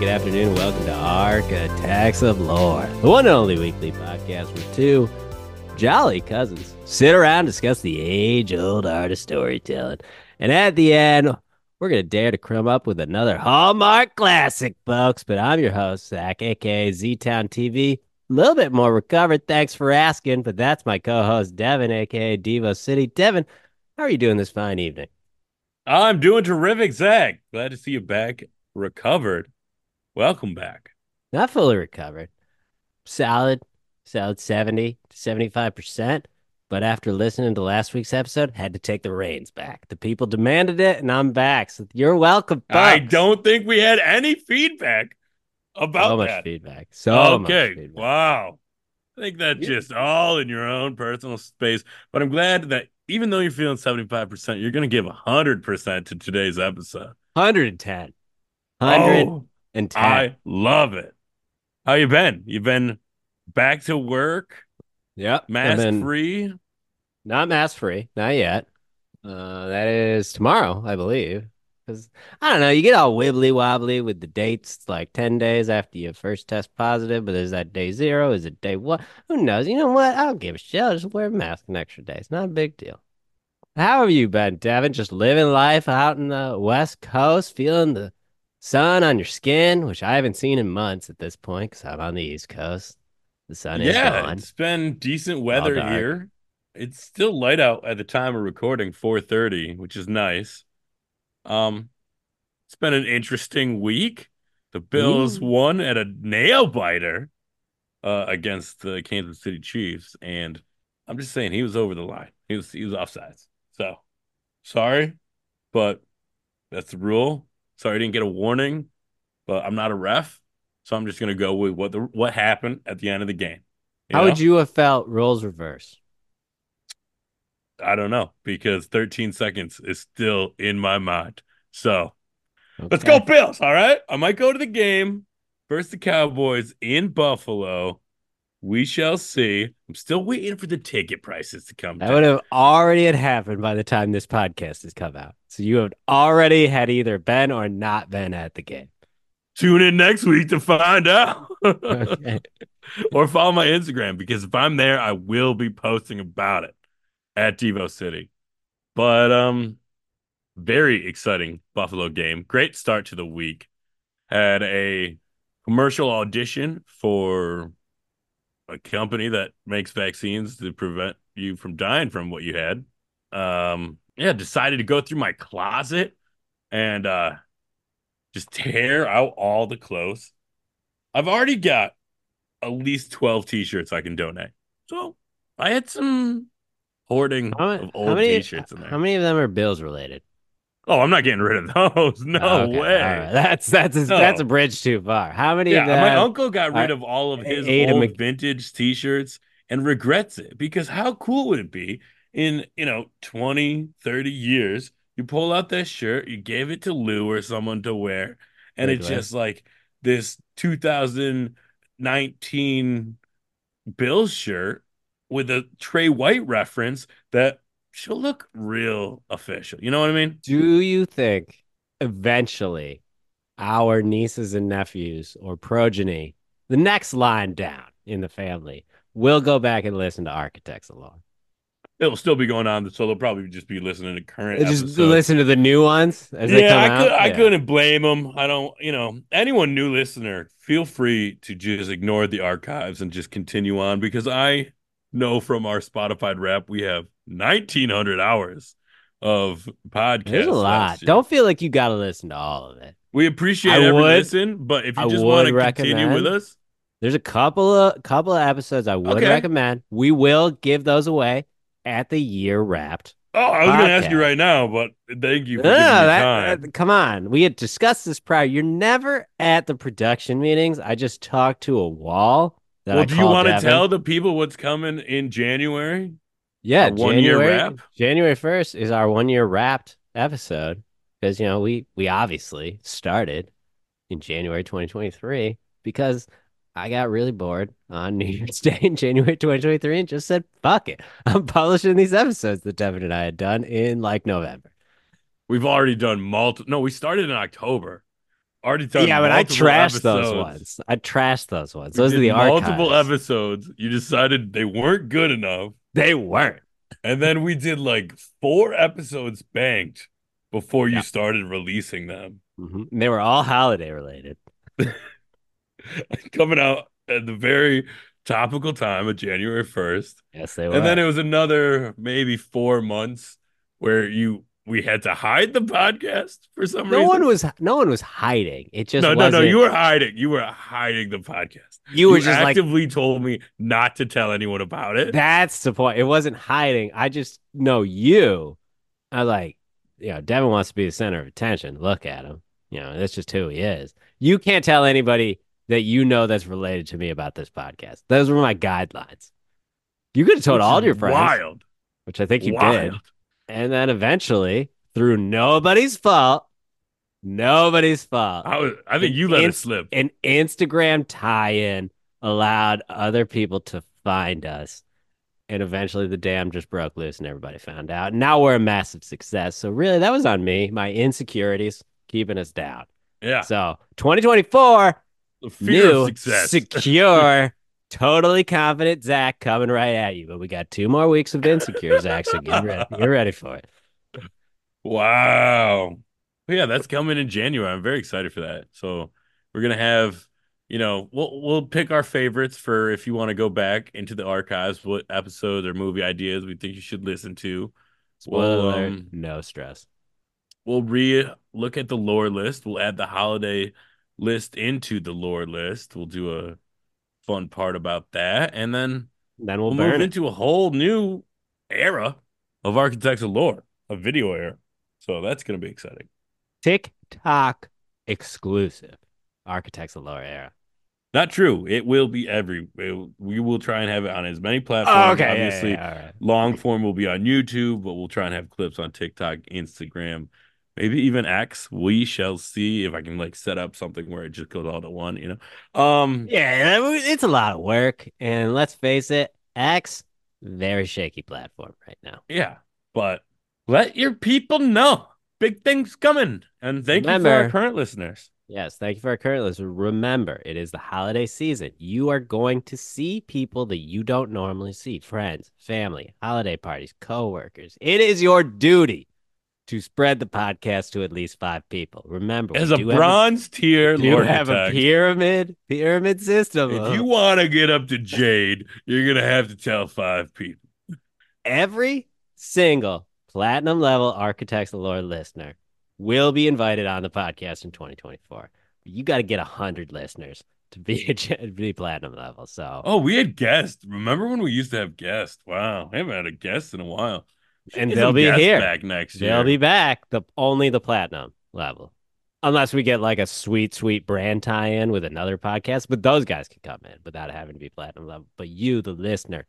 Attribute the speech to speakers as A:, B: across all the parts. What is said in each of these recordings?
A: Good afternoon. Welcome to Architects of Lore, the one and only weekly podcast where two jolly cousins sit around discuss the age-old art of storytelling. And at the end, we're gonna dare to come up with another Hallmark classic, folks. But I'm your host, Zach, aka Z Town TV. A little bit more recovered, thanks for asking. But that's my co-host, Devin, aka Devo City. Devin, how are you doing this fine evening?
B: I'm doing terrific, Zach. Glad to see you back, recovered. Welcome back.
A: Not fully recovered. Solid, solid 70 to 75%. But after listening to last week's episode, had to take the reins back. The people demanded it, and I'm back. So you're welcome.
B: I don't think we had any feedback about
A: so much
B: that.
A: feedback. So
B: okay.
A: much feedback.
B: Wow. I think that's
A: Yeah.
B: just all in your own personal space. But I'm glad that even though you're feeling 75%, you're going to give 100% to today's episode.
A: 110. 110.
B: I love it. How you been? You've been back to work,
A: yep.
B: Mask free?
A: Not mask free, not yet. Uh, that is tomorrow, I believe. Because I don't know, you get all wibbly wobbly with the dates. It's like ten days after you first test positive, but is that day zero? Is it day what? Who knows? You know what? I don't give a shit. I'll just wear a mask an extra day. It's not a big deal. How have you been, Devin? Just living life out in the West Coast, feeling the sun on your skin, which I haven't seen in months at this point because I'm on the East Coast. The sun is
B: yeah,
A: gone.
B: it's been decent weather here. It's still light out at the time of recording, 4:30, which is nice. Um, it's been an interesting week. The Bills
A: Ooh.
B: won at a nail biter uh, against the Kansas City Chiefs, and I'm just saying he was over the line. He was he was offsides. So sorry, but that's the rule. Sorry, I didn't get a warning, but I'm not a ref, so I'm just gonna go with what the what happened at the end of the game.
A: How would you have felt roles reverse?
B: I don't know because 13 seconds is still in my mind. So let's go, Bills. All right. I might go to the game versus the Cowboys in Buffalo. We shall see. I'm still waiting for the ticket prices to come
A: That
B: down.
A: would have already had happened by the time this podcast has come out. So you have already had either been or not been at the game.
B: Tune in next week to find out.
A: Okay.
B: or follow my Instagram because if I'm there, I will be posting about it at Devo City. But um, very exciting Buffalo game. Great start to the week. Had a commercial audition for a company that makes vaccines to prevent you from dying from what you had. Um, yeah, decided to go through my closet and uh just tear out all the clothes. I've already got at least 12 t-shirts I can donate. So I had some hoarding
A: How,
B: of old t-shirts in there.
A: how many of them are Bills related?
B: Oh, I'm not getting rid of those. No
A: Okay,
B: way.
A: right. That's that's a,
B: No.
A: that's a bridge too far. How many
B: Yeah,
A: of them?
B: my uncle got rid of all of his old
A: Mc-
B: vintage t-shirts and regrets it because how cool would it be in, you know, 20, 30 years, you pull out that shirt, you gave it to Lou or someone to wear, and
A: Big
B: it's
A: Lou.
B: just like this 2019 Bills shirt with a Tre White reference that she'll look real official. You know what I mean?
A: Do you think eventually our nieces and nephews or progeny, the next line down in the family, will go back and listen to Architects of Lore?
B: It'll still be going on, so they'll probably just be listening to current
A: Just
B: episodes.
A: listen to the new ones as they
B: yeah,
A: come
B: I,
A: out.
B: could, I
A: Yeah.
B: couldn't blame them. I don't, you know, anyone new listener, feel free to just ignore the archives and just continue on because I know from our Spotify rap we have 1900 hours of podcast.
A: There's a lot. Don't feel like you got to listen to all of it.
B: we appreciate
A: I
B: every
A: would-
B: listen, but if you
A: I
B: just want to continue with us,
A: There's a couple of couple of episodes I would
B: Okay.
A: recommend. We will give those away at the year wrapped.
B: oh, I was going to ask you right now, but thank you
A: No, that- uh,
B: time.
A: that- come on. We had discussed this prior. You're never at the production meetings. I just talked to a wall.
B: Well,
A: I
B: do you want to tell the people what's coming in January?
A: Yeah,
B: one-year
A: January,
B: wrap?
A: January 1st is our one year wrapped episode because, you know, we, we obviously started in January 2023 because I got really bored on New Year's Day in January 2023 and just said, fuck it. I'm publishing these episodes that Devin and I had done in like November.
B: We've already done multiple. No, we started in October. Already done.
A: Yeah, but I trashed those
B: episodes.
A: ones. I trashed those ones. Those are the
B: multiple
A: archives.
B: episodes. You decided they weren't good enough,
A: They weren't.
B: and then we did like four episodes banked before you
A: Yeah.
B: started releasing them,
A: Mhm. They were all holiday related.
B: coming out at the very topical time of January first.
A: Yes, they were.
B: And then it was another maybe four months where you we had to hide the podcast for some
A: no
B: reason.
A: one was no one was hiding. It just
B: no, no, no. You were hiding. You were hiding the podcast.
A: you were just like
B: actively told me not to tell anyone about it.
A: That's the point. It wasn't hiding. I just know you. I was like, you know, Devin wants to be the center of attention. Look at him. You know, that's just who he is. You can't tell anybody that you know that's related to me about this podcast. Those were my guidelines. You could have told all your friends,
B: Wild.
A: which I think you
B: Wild.
A: did. And then eventually, through nobody's fault, nobody's fault,
B: I, was, I think
A: An
B: you let it slip.
A: an Instagram tie-in allowed other people to find us. And eventually the dam just broke loose and everybody found out. Now we're a massive success. So really that was on me, my insecurities keeping us down.
B: Yeah.
A: So 2024,
B: fear
A: new, secure, totally confident Zach coming right at you. But we got two more weeks of insecure, Zach. So get ready. Get ready for it.
B: Wow. Yeah, that's coming in January. I'm very excited for that. So we're gonna have, you know, we'll we'll pick our favorites for if you want to go back into the archives, what episodes or movie ideas we think you should listen to.
A: Spoiler
B: We'll, um,
A: no stress.
B: we'll re look at the lore list. We'll add the holiday list into the lore list. We'll do a fun part about that, and then
A: Then we'll,
B: we'll,
A: burn
B: move
A: it.
B: into a whole new era of Architects of Lore, a video era. So that's gonna be exciting.
A: TikTok exclusive. Architects of Lore Era.
B: Not true. It will be every. it- we will try and have it on as many platforms.
A: Oh, okay. yeah,
B: Obviously,
A: yeah, all right.
B: long form will be on YouTube, but we'll try and have clips on TikTok, Instagram, maybe even X. We shall see if I can like set up something where it just goes all to one. You know. Um.
A: Yeah, it's a lot of work. And let's face it, X, very shaky platform right now.
B: Yeah. But let your people know big things coming, and thank you for our current listeners.
A: Yes, thank you for our current listeners. Remember, it is the holiday season. You are going to see people that you don't normally see friends, family, holiday parties, coworkers. It is your duty to spread the podcast to at least five people. Remember, we
B: As a bronze tier,
A: do
B: Lord
A: have a pyramid pyramid system.
B: if
A: oh.
B: you want to get up to Jade, you're gonna have to tell five people.
A: every single platinum level architects lore listener will be invited on the podcast in 2024 you got to get a 100 listeners to be a be platinum level so
B: Oh, we had guests. Remember when we used to have guests? Wow, I haven't had a guest in a while.
A: And they'll be here.
B: back next year.
A: they'll be back the only the platinum level unless we get like a sweet sweet brand tie-in with another podcast but those guys can come in without having to be platinum level but you the listener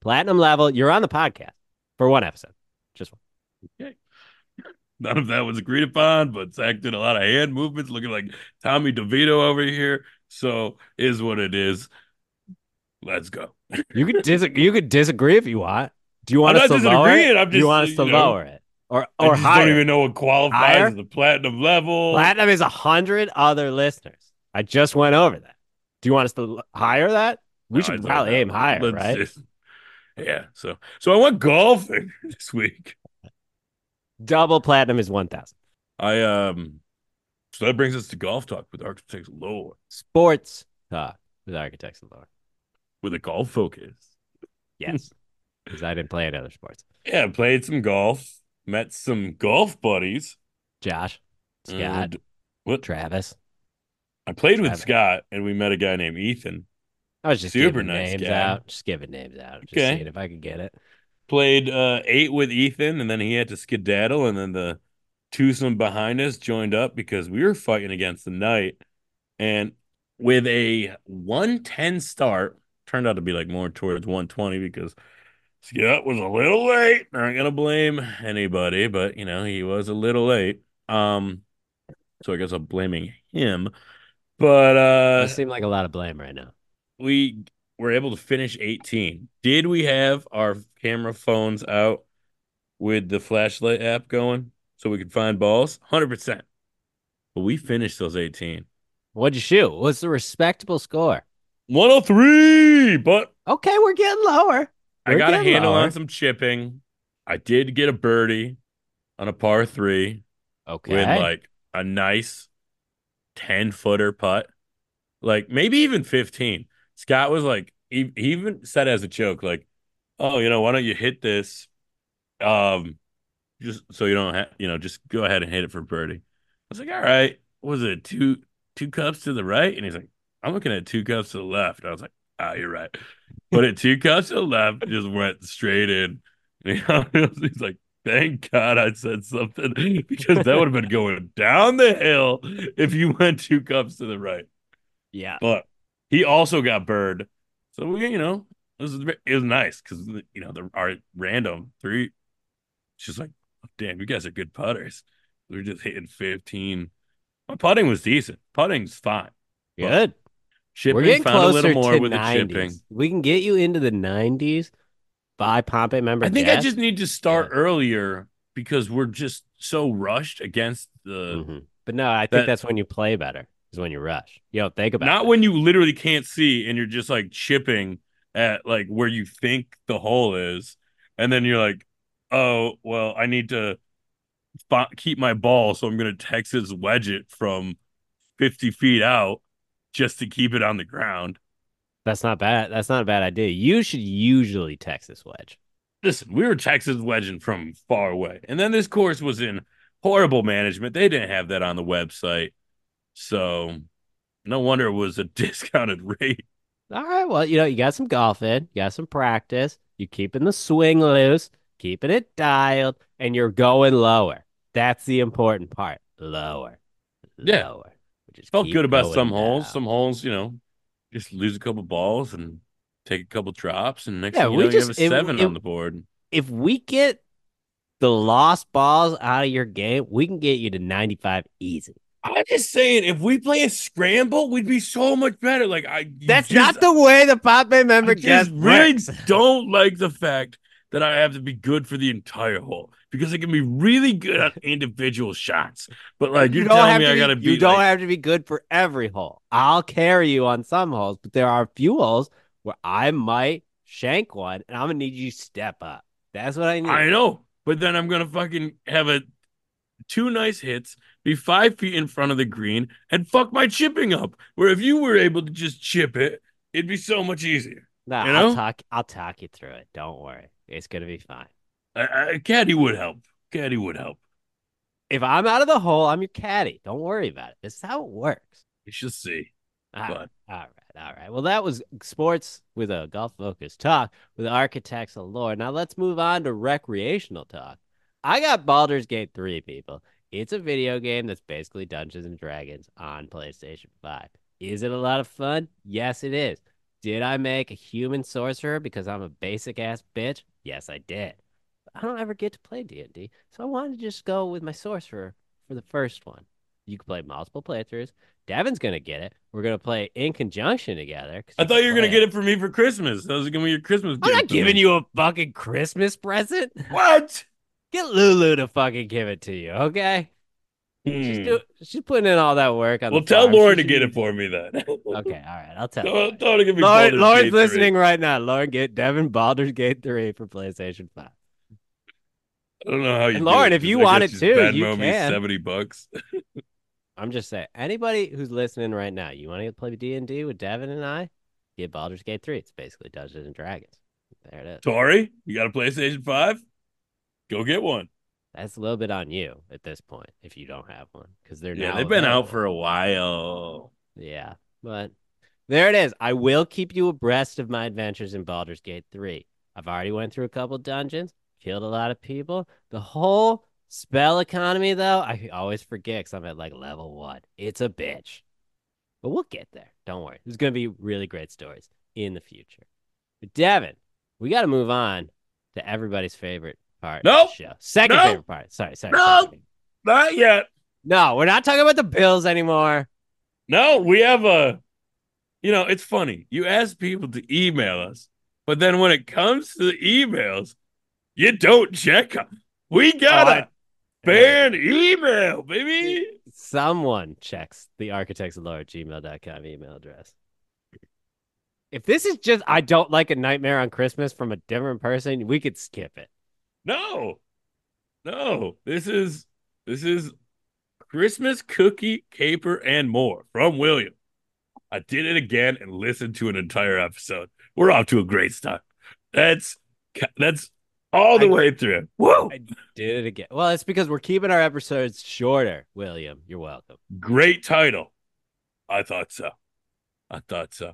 A: platinum level you're on the podcast for one episode just one. Okay.
B: None of that was agreed upon, but Zach did a lot of hand movements, looking like Tommy DeVito over here. So is what it is. Let's go.
A: You could dis- you could disagree if you want. Do you want
B: I'm
A: us to lower it?
B: I'm
A: Do you want us to
B: you know,
A: lower it or
B: I
A: or
B: just
A: higher?
B: don't even know what qualifies
A: Higher?
B: as the platinum level.
A: Platinum is a hundred other listeners. I just went over that. Do you want us to hire that? We
B: No,
A: should probably aim higher,
B: Let's
A: right?
B: just- yeah. So so I went golfing this week.
A: Double platinum is one thousand.
B: I um so that brings us to golf talk with Architects Lore
A: Sports talk with architects lore.
B: with a golf focus.
A: Yes, because I didn't play any other sports.
B: Yeah, played some golf, met some golf buddies.
A: Josh, Scott,
B: and- what?
A: Travis.
B: I played with Scott, and we met a guy named Ethan.
A: I was just
B: Super
A: giving
B: nice
A: names
B: guy.
A: out. Just giving names out. Just
B: Okay.
A: seeing if I could get it.
B: Played uh, eight with Ethan, and then he had to skedaddle, and then the twosome behind us joined up because we were fighting against the night. And with a 110 start, turned out to be like more towards 120 because Scott was a little late. Not gonna blame anybody, but you know, he was a little late. Um, so I guess I'm blaming him. But uh
A: Does seem like a lot of blame right now.
B: we were able to finish 18. Did we have our camera phones out with the flashlight app going so we could find balls? 100%. but we finished those 18.
A: What'd you shoot? What's the respectable score?
B: 103, but
A: Okay, we're getting lower.
B: I
A: We're
B: got a handle
A: lower.
B: on some chipping. I did get a birdie on a par three
A: Okay.
B: with like a nice 10 footer putt, like maybe even 15. Scott was like, he, he even said as a joke, like, oh, you know, why don't you hit this? Um, just so you don't have, you know, just go ahead and hit it for birdie. I was like, all right, was it two two cups to the right? And he's like, I'm looking at two cups to the left. I was like, ah, you're right. Put it two cups to the left, just went straight in. You know, he's like, thank God I said something because that would have been going down the hill if you went two cups to the right.
A: yeah.
B: But he also got bird, so we, you know, it was it was nice because you know the our random three, She's like, oh, damn, you guys are good putters. We are just hitting fifteen. My putting was decent. Putting's fine.
A: Good.
B: Chipping
A: We're getting closer
B: little more
A: to
B: with the
A: 90s. We can get you into the 90s by Pompey member.
B: I think I just need to start
A: Yeah.
B: earlier because we're just so rushed against the.
A: Mhm. But no, I think
B: that-
A: that's when you play better. Is when you rush. You don't think about
B: Not when you literally can't see and you're just like chipping at like where you think the hole is, and then you're like, oh well, I need to keep my ball, so I'm gonna Texas wedge it from 50 feet out just to keep it on the ground.
A: That's not bad. That's not a bad idea. You should usually Texas wedge.
B: Listen, we were Texas wedging from far away, and then this course was in horrible management. They didn't have that on the website, so no wonder it was a discounted rate.
A: All right. Well, you know, you got some golf in, you got some practice. You're keeping the swing loose, keeping it dialed, and you're going lower. That's the important part. Lower. Lower. We just
B: Felt good about some holes. Some holes, you know, just lose a couple balls and take a couple drops, and next
A: Yeah,
B: thing you
A: we
B: know, you have a seven
A: it-
B: on the board.
A: If we get the lost balls out of your game, we can get you to 95 easy.
B: I'm just saying, if we play a scramble, we'd be so much better. Like I,
A: That's
B: just-
A: not the way the Pompey
B: I
A: member
B: just
A: gets
B: really don't like the fact that I have to be good for the entire hole because it can be really good on individual shots. But like you're
A: don't
B: telling me, I gotta be.
A: You don't
B: like,
A: have to be good for every hole. I'll carry you on some holes, but there are a few holes where I might shank one, and I'm gonna need you to step up. That's what I need.
B: I know, but then I'm gonna fucking have a two nice hits, be five feet in front of the green, and fuck my chipping up. Where if you were able to just chip it, it'd be so much easier.
A: Nah,
B: you
A: I'll talk. I'll talk you through it. Don't worry. It's gonna be fine.
B: A, a caddy would help. Caddy would help.
A: If I'm out of the hole, I'm your caddy. Don't worry about it. This is how it works.
B: You should see.
A: All right,
B: But-
A: all right, all right. Well, that was sports with a golf focused talk with architects of lore. Now let's move on to recreational talk. I got Baldur's Gate 3, people. It's a video game that's basically Dungeons and Dragons on PlayStation 5. Is it a lot of fun? Yes, it is. Did I make a human sorcerer because I'm a basic ass bitch? Yes, I did. I don't ever get to play D&D, so I wanted to just go with my sorcerer for the first one. You can play multiple playthroughs. Devin's gonna get it. We're gonna play in conjunction together.
B: I thought you were gonna
A: play
B: get it for me for Christmas. That was gonna be your Christmas.
A: I'm not giving
B: me.
A: you a fucking Christmas present.
B: what.
A: Get Lulu to fucking give it to you, okay? She's,
B: Hmm.
A: do- she's putting in all that work on.
B: Well, tell
A: farm. She
B: Lauren to get it for me then.
A: Okay, all right. I'll tell.
B: Tell,
A: Lauren.
B: tell her to give me
A: Lauren,
B: Baldur's
A: Lauren's
B: Gate 3.
A: listening right now. Lauren, get Devin Baldur's Gate 3 for PlayStation 5.
B: I don't know how you.
A: And Lauren,
B: it,
A: if you want it too, you
B: me
A: can.
B: seventy bucks.
A: I'm just saying, anybody who's listening right now, you want to play D&D with Devin and I? Get Baldur's Gate 3. It's basically Dungeons and Dragons. There it is.
B: Tori, you got a PlayStation Five? Go get one.
A: That's a little bit on you at this point if you don't have one because they're
B: Yeah, they've been out
A: available.
B: for a while.
A: Yeah, but there it is. I will keep you abreast of my adventures in Baldur's Gate 3. I've already went through a couple dungeons, killed a lot of people. The whole spell economy, though, I always forget because I'm at like level one. It's a bitch. But we'll get there. Don't worry. There's going to be really great stories in the future. But Devin, we got to move on to everybody's favorite part
B: Nope.
A: of the show. Second
B: Nope.
A: favorite part. Sorry, sorry.
B: Nope.
A: second.
B: Not yet.
A: No, we're not talking about the Bills anymore.
B: No, we have a. You know, it's funny. You ask people to email us, but then when it comes to the emails, you don't check them. We got
A: Oh,
B: a fan email, baby.
A: someone checks the architects lore at gmail.com email address. If this is just I don't like a nightmare on Christmas from a different person, we could skip it.
B: No, no. This is this is Christmas cookie caper and more from William. I did it again and listened to an entire episode. We're off to a great start. That's that's all the
A: I-
B: way through. Whoa!
A: I did it again. Well, it's because we're keeping our episodes shorter, William. You're welcome.
B: Great title. I thought so. I thought so.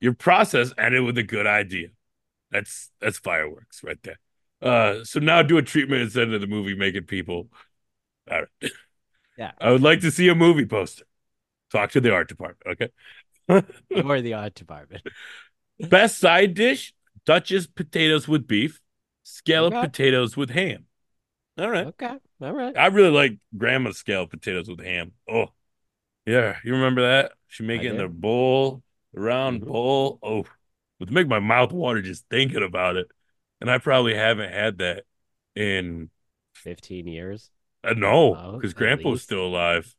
B: Your process ended with a good idea. That's that's fireworks right there. Uh, so now do a treatment instead of the movie making people. All right.
A: Yeah.
B: I would like to see a movie poster. Talk to the art department. Okay.
A: Or the art department.
B: Best side dish: Duchess potatoes with beef, scallop
A: Okay.
B: potatoes with ham. All right.
A: Okay. All right.
B: I really like grandma's scallop potatoes with ham. Oh, yeah. You remember that? She make
A: I
B: it in the bowl, the round
A: Mhm.
B: bowl. Oh, would make my mouth water just thinking about it. And I probably haven't had that in
A: Fifteen years.
B: uh, no,
A: Oh,
B: because
A: at
B: grandpa was still alive.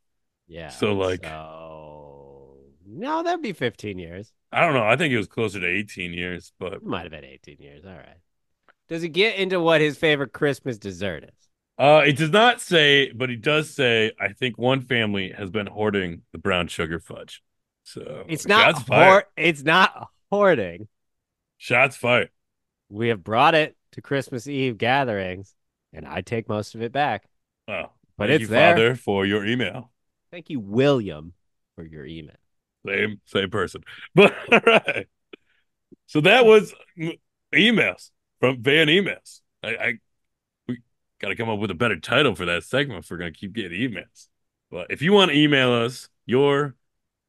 A: Yeah.
B: So, like-
A: so... no, that'd be fifteen years.
B: I don't know. I think it was closer to 18 years, but
A: It might have been eighteen years. All right. Does he get into what his favorite Christmas dessert is?
B: uh it does not say, but he does say, I think one family has been hoarding the brown sugar fudge. So
A: It's not.
B: shots fired.
A: Hoard- it's not hoarding.
B: Shots fired.
A: We have brought it to Christmas Eve gatherings, and I take most of it back.
B: Oh,
A: But
B: thank
A: it's
B: you,
A: there.
B: Father, for your email.
A: Thank you, William, for your email.
B: Same, same person. But all right. So that was emails from Van emails. I, I we got to come up with a better title for that segment if we're gonna keep getting emails. But if you want to email us your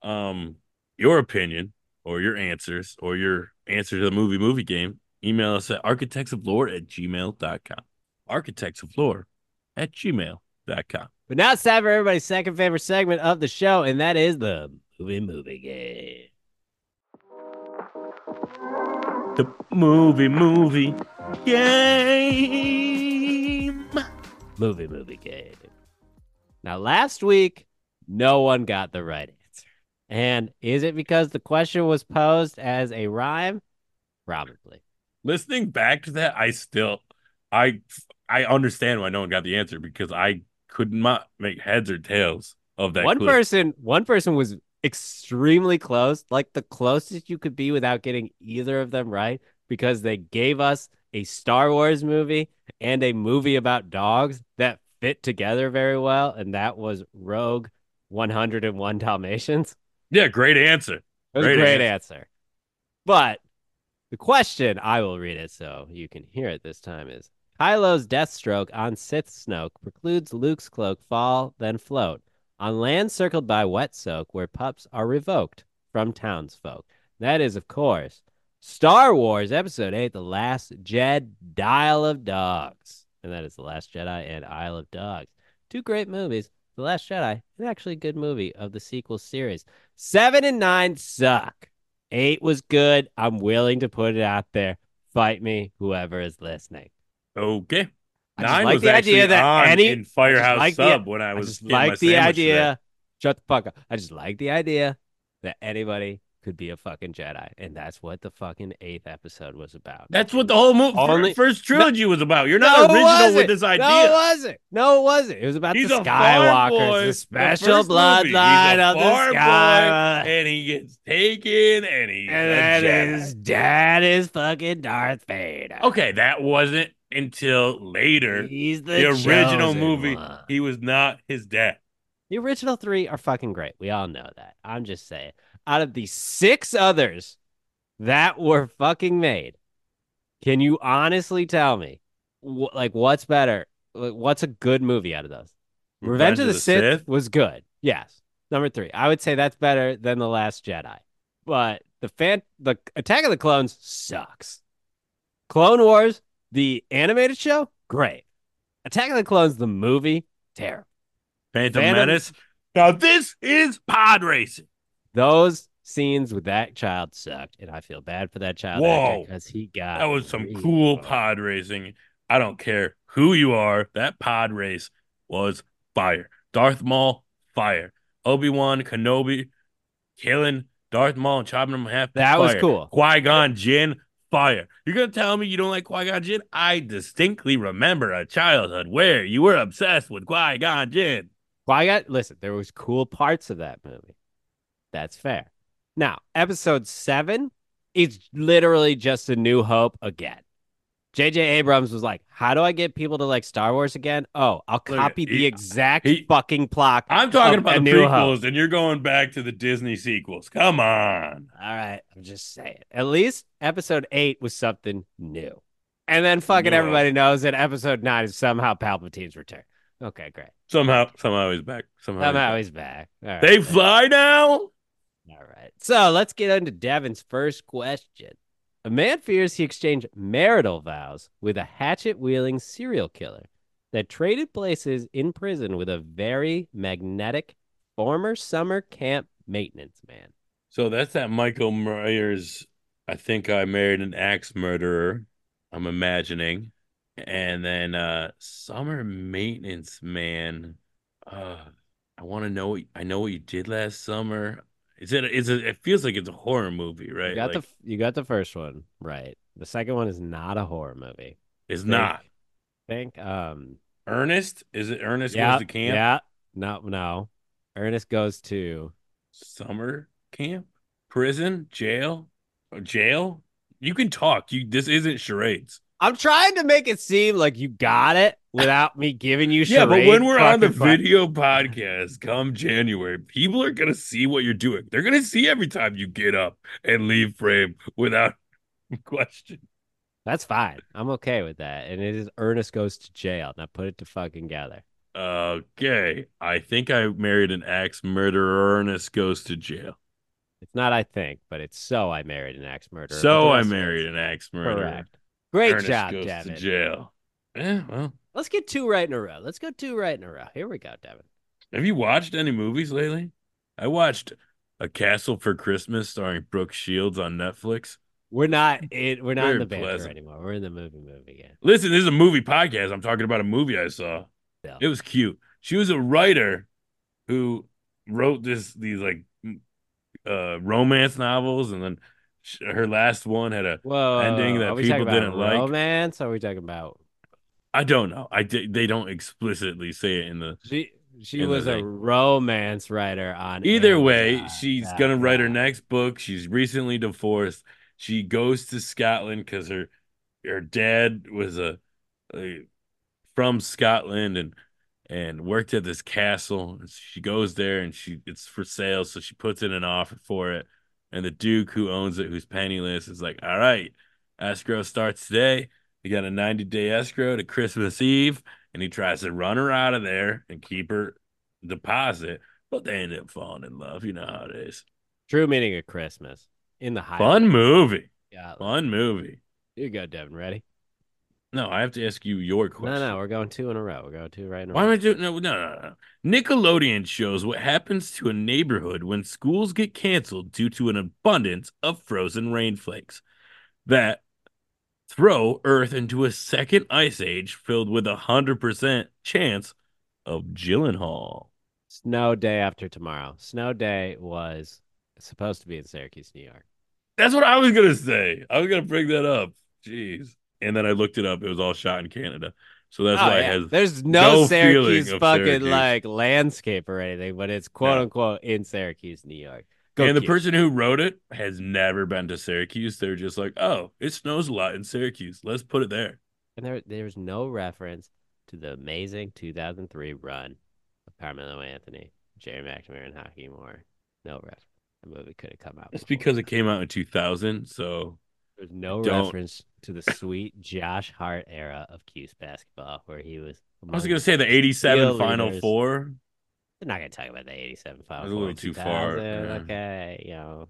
B: um your opinion or your answers or your answer to the movie movie game, email us at architectsoflore at gmail.com. Architects of lore at gmail.com.
A: But now it's time for everybody's second favorite segment of the show, and that is the movie movie game.
B: The movie movie game.
A: Movie movie game. Now, last week, no one got the right answer. And is it because the question was posed as a rhyme? Probably.
B: Listening back to that, I still I I understand why no one got the answer because I could not make heads or tails of that.
A: one
B: clue.
A: person one person was extremely close like the closest you could be without getting either of them right because they gave us a star wars movie and a movie about dogs that fit together very well and that was rogue 101 dalmatians
B: Yeah, great answer. Great
A: great answer. But the question, I will read it so you can hear it this time, is Kylo's death stroke on Sith Snoke precludes Luke's cloak fall, then float. On land circled by wet soak, where pups are revoked from townsfolk. That is, of course, Star Wars Episode 8, The Last Jedi Isle of Dogs. And that is The Last Jedi and Isle of Dogs. Two great movies. The Last Jedi, an actually a good movie of the sequel series. Seven and nine suck. Eight was good. I'm willing to put it out there. Fight me, whoever is listening.
B: Okay.
A: I
B: Nine
A: like the idea that any
B: in Firehouse
A: like the-
B: Sub when I
A: I
B: was my
A: like the idea.
B: today.
A: Shut the fuck up. I just like the idea that anybody could be a fucking Jedi, and that's what the fucking eighth episode was about.
B: That's what the whole movie
A: Only-
B: first trilogy was about. You're not
A: it
B: original with this idea.
A: No, it wasn't. No, it wasn't. It was about
B: He's
A: the
B: boy.
A: Skywalkers, the
B: The
A: special
B: first movie, he's a
A: bloodline of the Skywalker.
B: and he gets taken, and he's
A: And
B: a
A: then
B: Jedi.
A: his dad is fucking Darth Vader.
B: Okay, that wasn't until later.
A: He's the,
B: The original movie,
A: one.
B: he was not his dad.
A: The original three are fucking great. We all know that. I'm just saying. Out of the six others that were fucking made, can you honestly tell me, wh- like, what's better? Like, What's a good movie out of those? Revenge, of the, Sith, was good. Yes. Number three. I would say that's better than The Last Jedi. But the fan the Attack of the Clones sucks. Clone Wars, the animated show, great. Attack of the Clones, the movie, terrible.
B: Phantom,
A: Phantom-
B: Menace. Now this is pod racing.
A: Those scenes with that child sucked, and I feel bad for that child
B: Whoa.
A: because he got
B: That was some
A: really
B: cool
A: fucked.
B: pod racing. I don't care who you are. That pod race was fire. Darth Maul, fire. Obi Wan Kenobi killing Darth Maul and chopping him in half.
A: That
B: fire.
A: was cool.
B: Qui Gon Jinn, fire. You're gonna tell me you don't like Qui Gon Jinn? I distinctly remember a childhood where you were obsessed with Qui Gon Jinn.
A: Well, I got listen, there was cool parts of that movie. That's fair. Now, episode seven is literally just a new hope again. JJ Abrams was like, How do I get people to like Star Wars again? Oh, I'll
B: Look,
A: copy
B: he-
A: the exact
B: he-
A: fucking plot.
B: I'm talking about the
A: New
B: prequels,
A: Hope.
B: and you're going back to the Disney sequels. Come on.
A: All right, I'm just saying. At least episode eight was something new. And then fucking
B: New
A: everybody knows that episode nine is somehow Palpatine's return. Okay, great.
B: Somehow, somehow he's back. Somehow,
A: Somehow
B: he's
A: he's back. All
B: back.
A: right.
B: They fly now.
A: All right. So let's get into Devin's first question. A man fears he exchanged marital vows with a hatchet wielding serial killer that traded places in prison with a very magnetic former summer camp maintenance man.
B: So that's that Michael Myers. I think I married an axe murderer. I'm imagining, and then uh summer maintenance man. Uh, I want to know. I know what you did last summer. Is it? Is it? It feels like it's a horror movie, right?
A: You got
B: Like,
A: the you got the first one right. The second one is not a horror movie.
B: it's
A: Think-
B: not
A: Think um
B: Ernest. Is it Ernest
A: yeah,
B: goes to camp?
A: Yeah. No, no. Ernest goes to
B: Summer camp, prison, jail, jail. You can talk. You. This isn't charades.
A: I'm trying to make it seem like you got it without me giving you
B: Yeah, but when we're on the
A: que-
B: video podcast come January, people are gonna see what you're doing. They're gonna see every time you get up and leave frame without question.
A: That's fine. I'm okay with that. And it is Ernest goes to jail. Now put it to fucking gather.
B: Okay, I think I married an axe murderer. Ernest goes to jail.
A: It's not I think, but it's so I married an axe murderer.
B: So I married an axe murderer.
A: Correct. Great
B: Ernest
A: job,
B: goes
A: Devin.
B: to jail. Yeah, well,
A: Let's get two right in a row. Let's go two right in a row. Here we go, Devin.
B: have you watched any movies lately? I watched A Castle for Christmas starring Brooke Shields on Netflix.
A: We're not in we're not in the banter
B: pleasant.
A: anymore. We're in the movie movie again.
B: Listen, this is a movie podcast. I'm talking about a movie I saw.
A: Yeah.
B: It was cute. She was a writer who wrote this these like uh romance novels, and then her last one had a
A: Whoa.
B: ending that people didn't like.
A: romance? Are we talking about
B: I don't know. I did. They don't explicitly say it in the.
A: she she
B: In
A: was a romance writer on
B: Either way, she's
A: Yeah,
B: gonna write her next book. She's recently divorced. She goes to Scotland because her her dad was a, a from Scotland and and worked at this castle. She goes there and she it's for sale, so she puts in an offer for it. And the Duke who owns it, who's penniless, is like, "All right, escrow starts today. We got a 90 day escrow to Christmas Eve." And he tries to run her out of there and keep her deposit, but they end up falling in love. You know how it is.
A: True meaning of Christmas in the high.
B: Fun movie.
A: Yeah.
B: Fun movie.
A: Here you go, Devin. Ready?
B: No, I have to ask you your question.
A: No, no, we're going two in a row. We're going two right in a
B: Why
A: row.
B: am I doing no, no, no, no? Nickelodeon shows what happens to a neighborhood when schools get canceled due to an abundance of frozen rain flakes that throw Earth into a second ice age filled with a hundred percent chance of Gyllenhaal.
A: Snow day after tomorrow. Snow day was supposed to be in Syracuse, New York.
B: That's what I was gonna say. I was gonna bring that up. Jeez. And then I looked it up. It was all shot in Canada. So that's
A: Oh,
B: why
A: yeah.
B: it has
A: There's no,
B: no
A: Syracuse fucking
B: Syracuse.
A: like landscape or anything, but it's quote
B: No.
A: unquote in Syracuse, New York. Go
B: and the person who wrote it has never been to Syracuse. They're just like, oh, it snows a lot in Syracuse. Let's put it there.
A: and there there's no reference to the amazing 2003 run of Carmelo Anthony, Gerry McNamara, and Hockey Moore. No reference. The movie could have come out.
B: It's
A: before
B: because it came out in 2000. So
A: There's no
B: Don't-
A: reference to the sweet Josh Hart era of Cuse basketball where he was.
B: I was going to say the 87
A: Field
B: Final
A: leaders.
B: Four.
A: We're not gonna talk about the '87 Final
B: That's a little too far, yeah.
A: Okay, you know,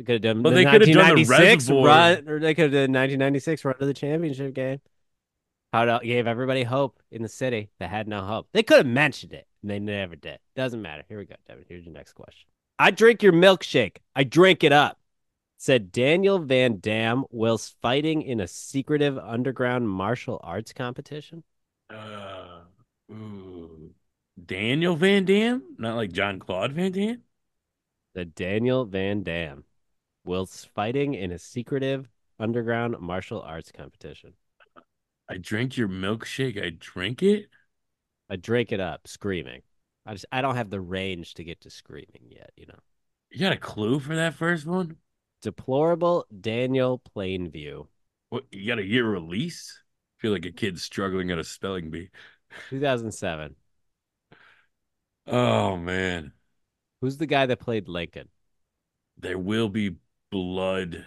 A: we could have done.
B: But
A: the
B: they could have done the
A: 1996
B: reservoir.
A: run, or they could have done 1996 run to the championship game. How it gave everybody hope in the city that had no hope. They could have mentioned it, and they never did. Doesn't matter. Here we go, Devin. Here's your next question. I drink your milkshake. I drink it up. Said Daniel Van Dam whilst fighting in a secretive underground martial arts competition.
B: Uh, ooh. Daniel Van Dam, not like Jean-Claude Van Damme.
A: The Daniel Van Damme, whilst fighting in a secretive underground martial arts competition.
B: I drink your milkshake. I drink it.
A: I drink it up, screaming. I just I don't have the range to get to screaming yet, you know.
B: You got a clue for that first one?
A: Deplorable Daniel Plainview,
B: What you got a year release? feel like a kid struggling at a spelling bee.
A: 2007.
B: Oh man,
A: Who's the guy that played Lincoln?
B: there will be blood.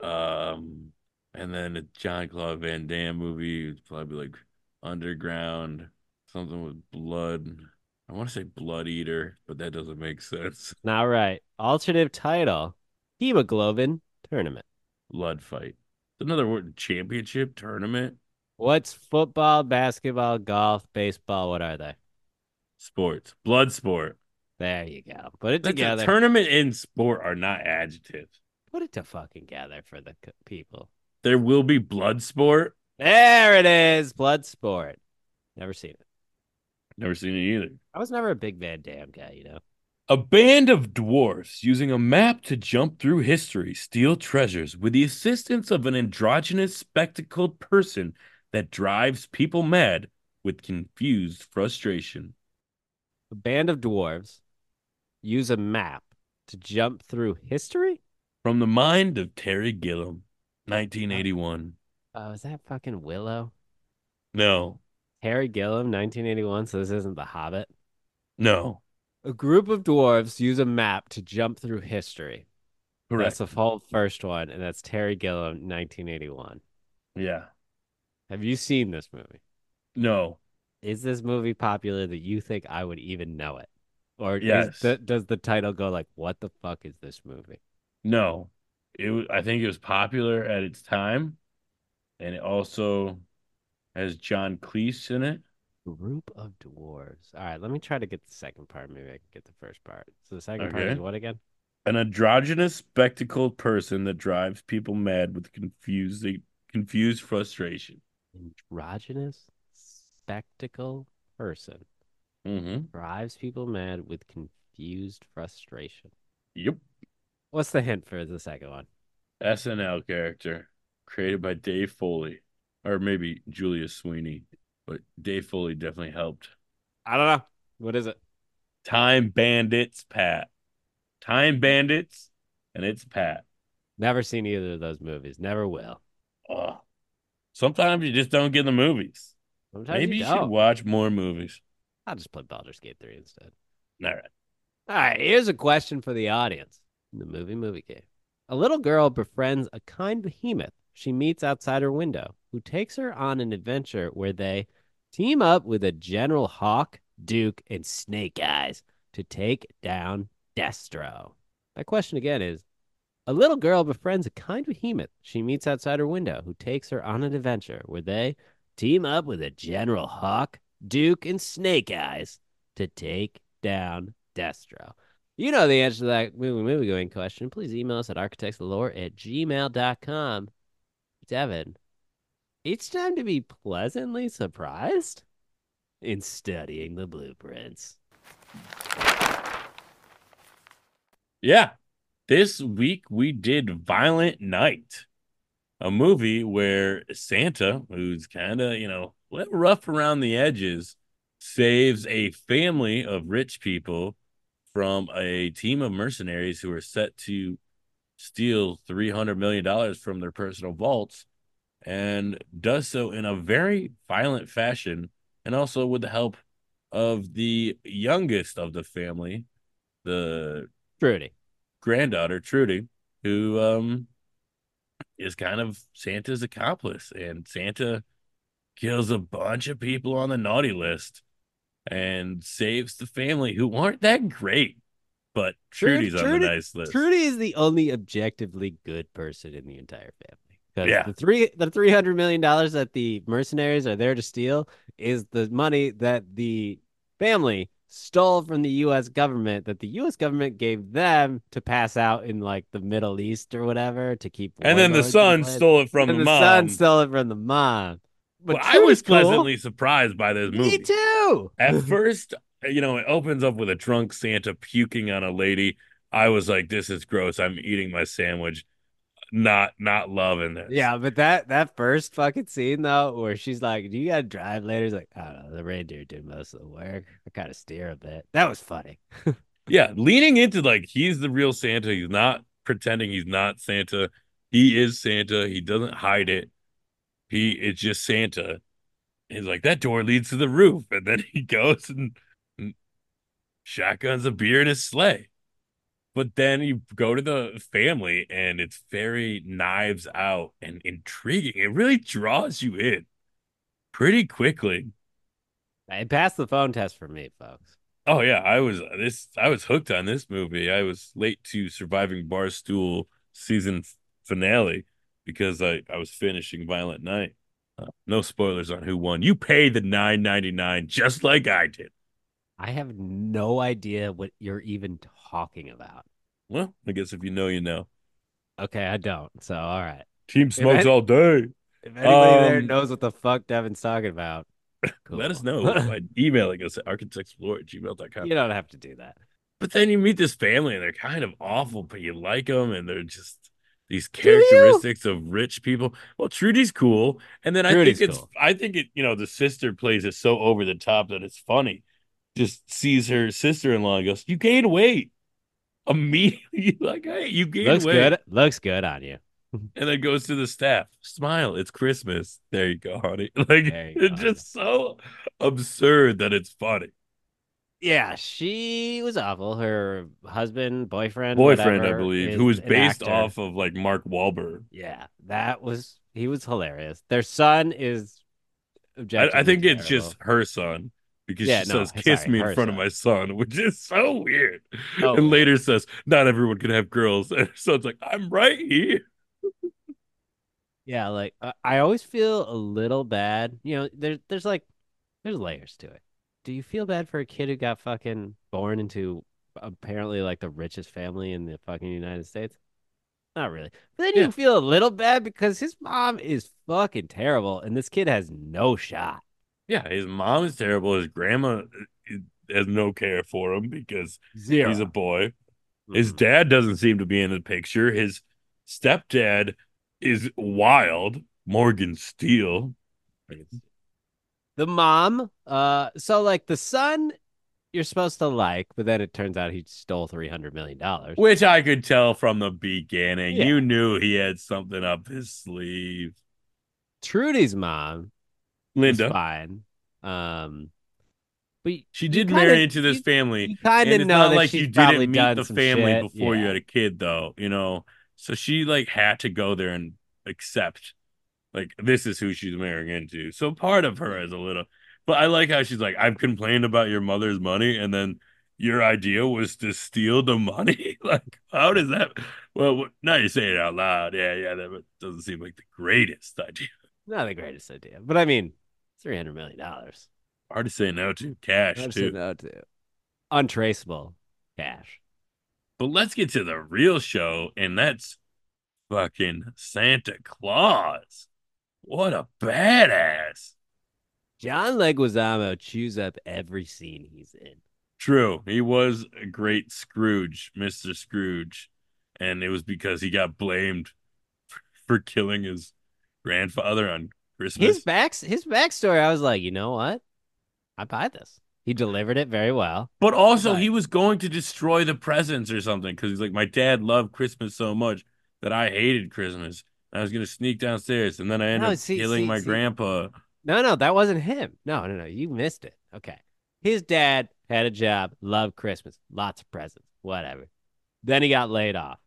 B: Um, and then a Jean-Claude Van Damme movie. It's probably like Underground, something with blood. I want to say Blood Eater, but that doesn't make sense.
A: Not right. Alternative title: Hemoglobin Tournament.
B: Blood fight. Another word, championship tournament.
A: What's football, basketball, golf, baseball? What are they?
B: Sports, blood sport.
A: There you go. Put it
B: That's
A: together.
B: tournament and sport are not adjectives.
A: Put it to fucking together for the people.
B: There will be blood sport.
A: There it is. Blood sport. Never seen it.
B: Never seen it either.
A: I was never a big Van Damme guy, you know.
B: A band of dwarfs using a map to jump through history steal treasures with the assistance of an androgynous spectacled person that drives people mad with confused frustration.
A: A band of dwarves use a map to jump through history.
B: From the mind of Terry Gilliam, 1981.
A: Uh, oh, is that fucking Willow?
B: No,
A: Terry Gilliam, 1981. So this isn't The Hobbit.
B: no,
A: A group of dwarves use a map to jump through history.
B: correct.
A: That's the whole first one, and that's Terry Gilliam, 1981.
B: yeah,
A: Have you seen this movie?
B: no,
A: Is this movie popular that you think I would even know it? Or
B: Yes.
A: the, does the title go like, what the fuck is this movie?
B: no. It. I think it was popular at its time, and it also has John Cleese in it.
A: Group of dwarves. All right, let me try to get the second part. Maybe I can get the first part. So the second part
B: Okay.
A: is what again?
B: An androgynous spectacled person that drives people mad with confusing confused frustration.
A: Androgynous spectacle person
B: Mm-hmm.
A: drives people mad with confused frustration.
B: Yep.
A: What's the hint for the second one?
B: SNL character created by Dave Foley. Or maybe Julia Sweeney. But Dave Foley definitely helped.
A: I don't know. What is it?
B: Time Bandits, Pat. Time Bandits, and it's Pat.
A: Never seen either of those movies. Never will.
B: Ugh. Sometimes you just don't get the movies.
A: Sometimes
B: Maybe
A: you
B: you should watch more movies.
A: I'll just play Baldur's Gate 3 instead.
B: All right.
A: All right, here's a question for the audience. The movie movie game. A little girl befriends a kind behemoth she meets outside her window, who takes her on an adventure where they team up with a General Hawk, Duke, and Snake Eyes to take down Destro. My question again is a little girl befriends a kind behemoth she meets outside her window, who takes her on an adventure where they team up with a General Hawk, Duke, and Snake Eyes to take down Destro. You know the answer to that movie movie going question. Please email us at architectslore at gmail.com. Devin, it's time to be pleasantly surprised in studying the blueprints.
B: Yeah. This week we did Violent Night, a movie where Santa, who's kind of, you know, rough around the edges, saves a family of rich people from a team of mercenaries who are set to steal $300 million from their personal vaults and does so in a very violent fashion and also with the help of the youngest of the family, the
A: Trudy.
B: granddaughter Trudy, who um is kind of Santa's accomplice, and Santa kills a bunch of people on the naughty list and saves the family who aren't that great. But
A: Trudy-
B: Trudy's on the nice list.
A: Trudy is the only objectively good person in the entire family. Because
B: Yeah.
A: the three the three hundred million dollars that the mercenaries are there to steal is the money that the family stole from the U.S. government that the U.S. government gave them to pass out in like the Middle East or whatever to keep.
B: and then the son stole it from
A: and
B: the,
A: the
B: mom.
A: son stole it from the mom. But
B: Well, I was
A: cool.
B: pleasantly surprised by this movie.
A: Me too.
B: At first, you know, it opens up with a drunk Santa puking on a lady. I was like, this is gross. I'm eating my sandwich. Not not loving this.
A: Yeah, but that that first fucking scene though, where she's like, "Do you gotta drive later?" He's like, "I don't know. The reindeer did most of the work. I kind of steer a bit." That was funny.
B: Yeah, leaning into like he's the real Santa. He's not pretending he's not Santa. He is Santa. He doesn't hide it. He it's just Santa. He's like, that door leads to the roof. And then he goes and, and shotguns a beer in his sleigh. But then you go to the family and it's very knives out and intriguing. It really draws you in pretty quickly.
A: It passed the phone test for me, folks.
B: Oh yeah, I was this I was hooked on this movie. I was late to surviving Barstool season finale because I I was finishing Violent Night. Uh, no spoilers on who won. You paid the nine ninety nine just like I did.
A: I have no idea what you're even talking about.
B: Well, I guess if you know, you know.
A: Okay, I don't. So all right.
B: Team smokes all day.
A: If anybody there
B: Um,
A: knows what the fuck Devin's talking about, cool.
B: Let us know by emailing us at architectsoflore at gmail.com.
A: you don't have to do that.
B: But then you meet this family and they're kind of awful, but you like them and they're just these characteristics of rich people. Well, Trudy's cool. And then I think it's
A: cool.
B: I think it, you know, the sister plays it so over the top that it's funny. Just sees her sister-in-law and goes, You gained weight. Immediately, like, hey, you gained
A: Looks
B: weight.
A: good. Looks good on you.
B: And then goes to the staff. Smile, it's Christmas. There you go, honey. Like it's
A: go,
B: just so absurd that it's funny.
A: Yeah, she was awful. Her husband, boyfriend,
B: Boyfriend, I believe, who was based
A: actor.
B: off of like Mark Wahlberg.
A: Yeah, that was he was hilarious. Their son is
B: I, I think it's just her son because
A: Yeah,
B: she
A: no,
B: says, "Kiss
A: sorry,
B: me in front of my son," which is so weird.
A: Oh,
B: and later says, "Not everyone can have girls." And her son's like, "I'm right here."
A: Yeah, like uh, I always feel a little bad. You know, there's there's like there's layers to it. Do you feel bad for a kid who got fucking born into apparently like the richest family in the fucking United States? Not really. But then
B: Yeah.
A: you feel a little bad because his mom is fucking terrible and this kid has no shot.
B: Yeah, his mom is terrible. His grandma uh, has no care for him because
A: Zero.
B: he's a boy. His
A: Mhm.
B: dad doesn't seem to be in the picture. His stepdad is wild. Morgan Steele.
A: The mom, uh, so like the son you're supposed to like, but then it turns out he stole three hundred million dollars.
B: Which I could tell from the beginning.
A: Yeah.
B: You knew he had something up his sleeve.
A: Trudy's mom
B: Linda.
A: fine. Um, but
B: She did
A: kinda-
B: marry into this
A: you-
B: family.
A: You kind of know
B: not
A: that
B: like you didn't meet the family
A: shit.
B: before you had a kid, though, you know. So she like had to go there and accept, like, this is who she's marrying into. So part of her is a little, but I like how she's like, I've complained about your mother's money, and then your idea was to steal the money. like, how does that? Well, now you say it out loud. Yeah, yeah, that doesn't seem like the greatest idea.
A: Not the greatest idea, but I mean, three hundred million dollars.
B: Hard to say no to cash
A: Hard to
B: too.
A: say no to. Untraceable cash.
B: But let's get to the real show, and that's fucking Santa Claus. What a badass.
A: John Leguizamo chews up every scene he's in.
B: True. He was a great Scrooge, Mr. Scrooge. And it was because he got blamed for killing his grandfather on Christmas.
A: His backs, his backstory. I was like, you know what? I buy this. He delivered it very well.
B: but also, he was going to destroy the presents or something because he's like, my dad loved Christmas so much that I hated Christmas. I was going to sneak downstairs, and then I ended
A: No,
B: up killing
A: see-
B: my
A: see.
B: grandpa.
A: No, no, that wasn't him. No, no, no. You missed it. Okay. His dad had a job, loved Christmas, lots of presents, whatever. Then he got laid off.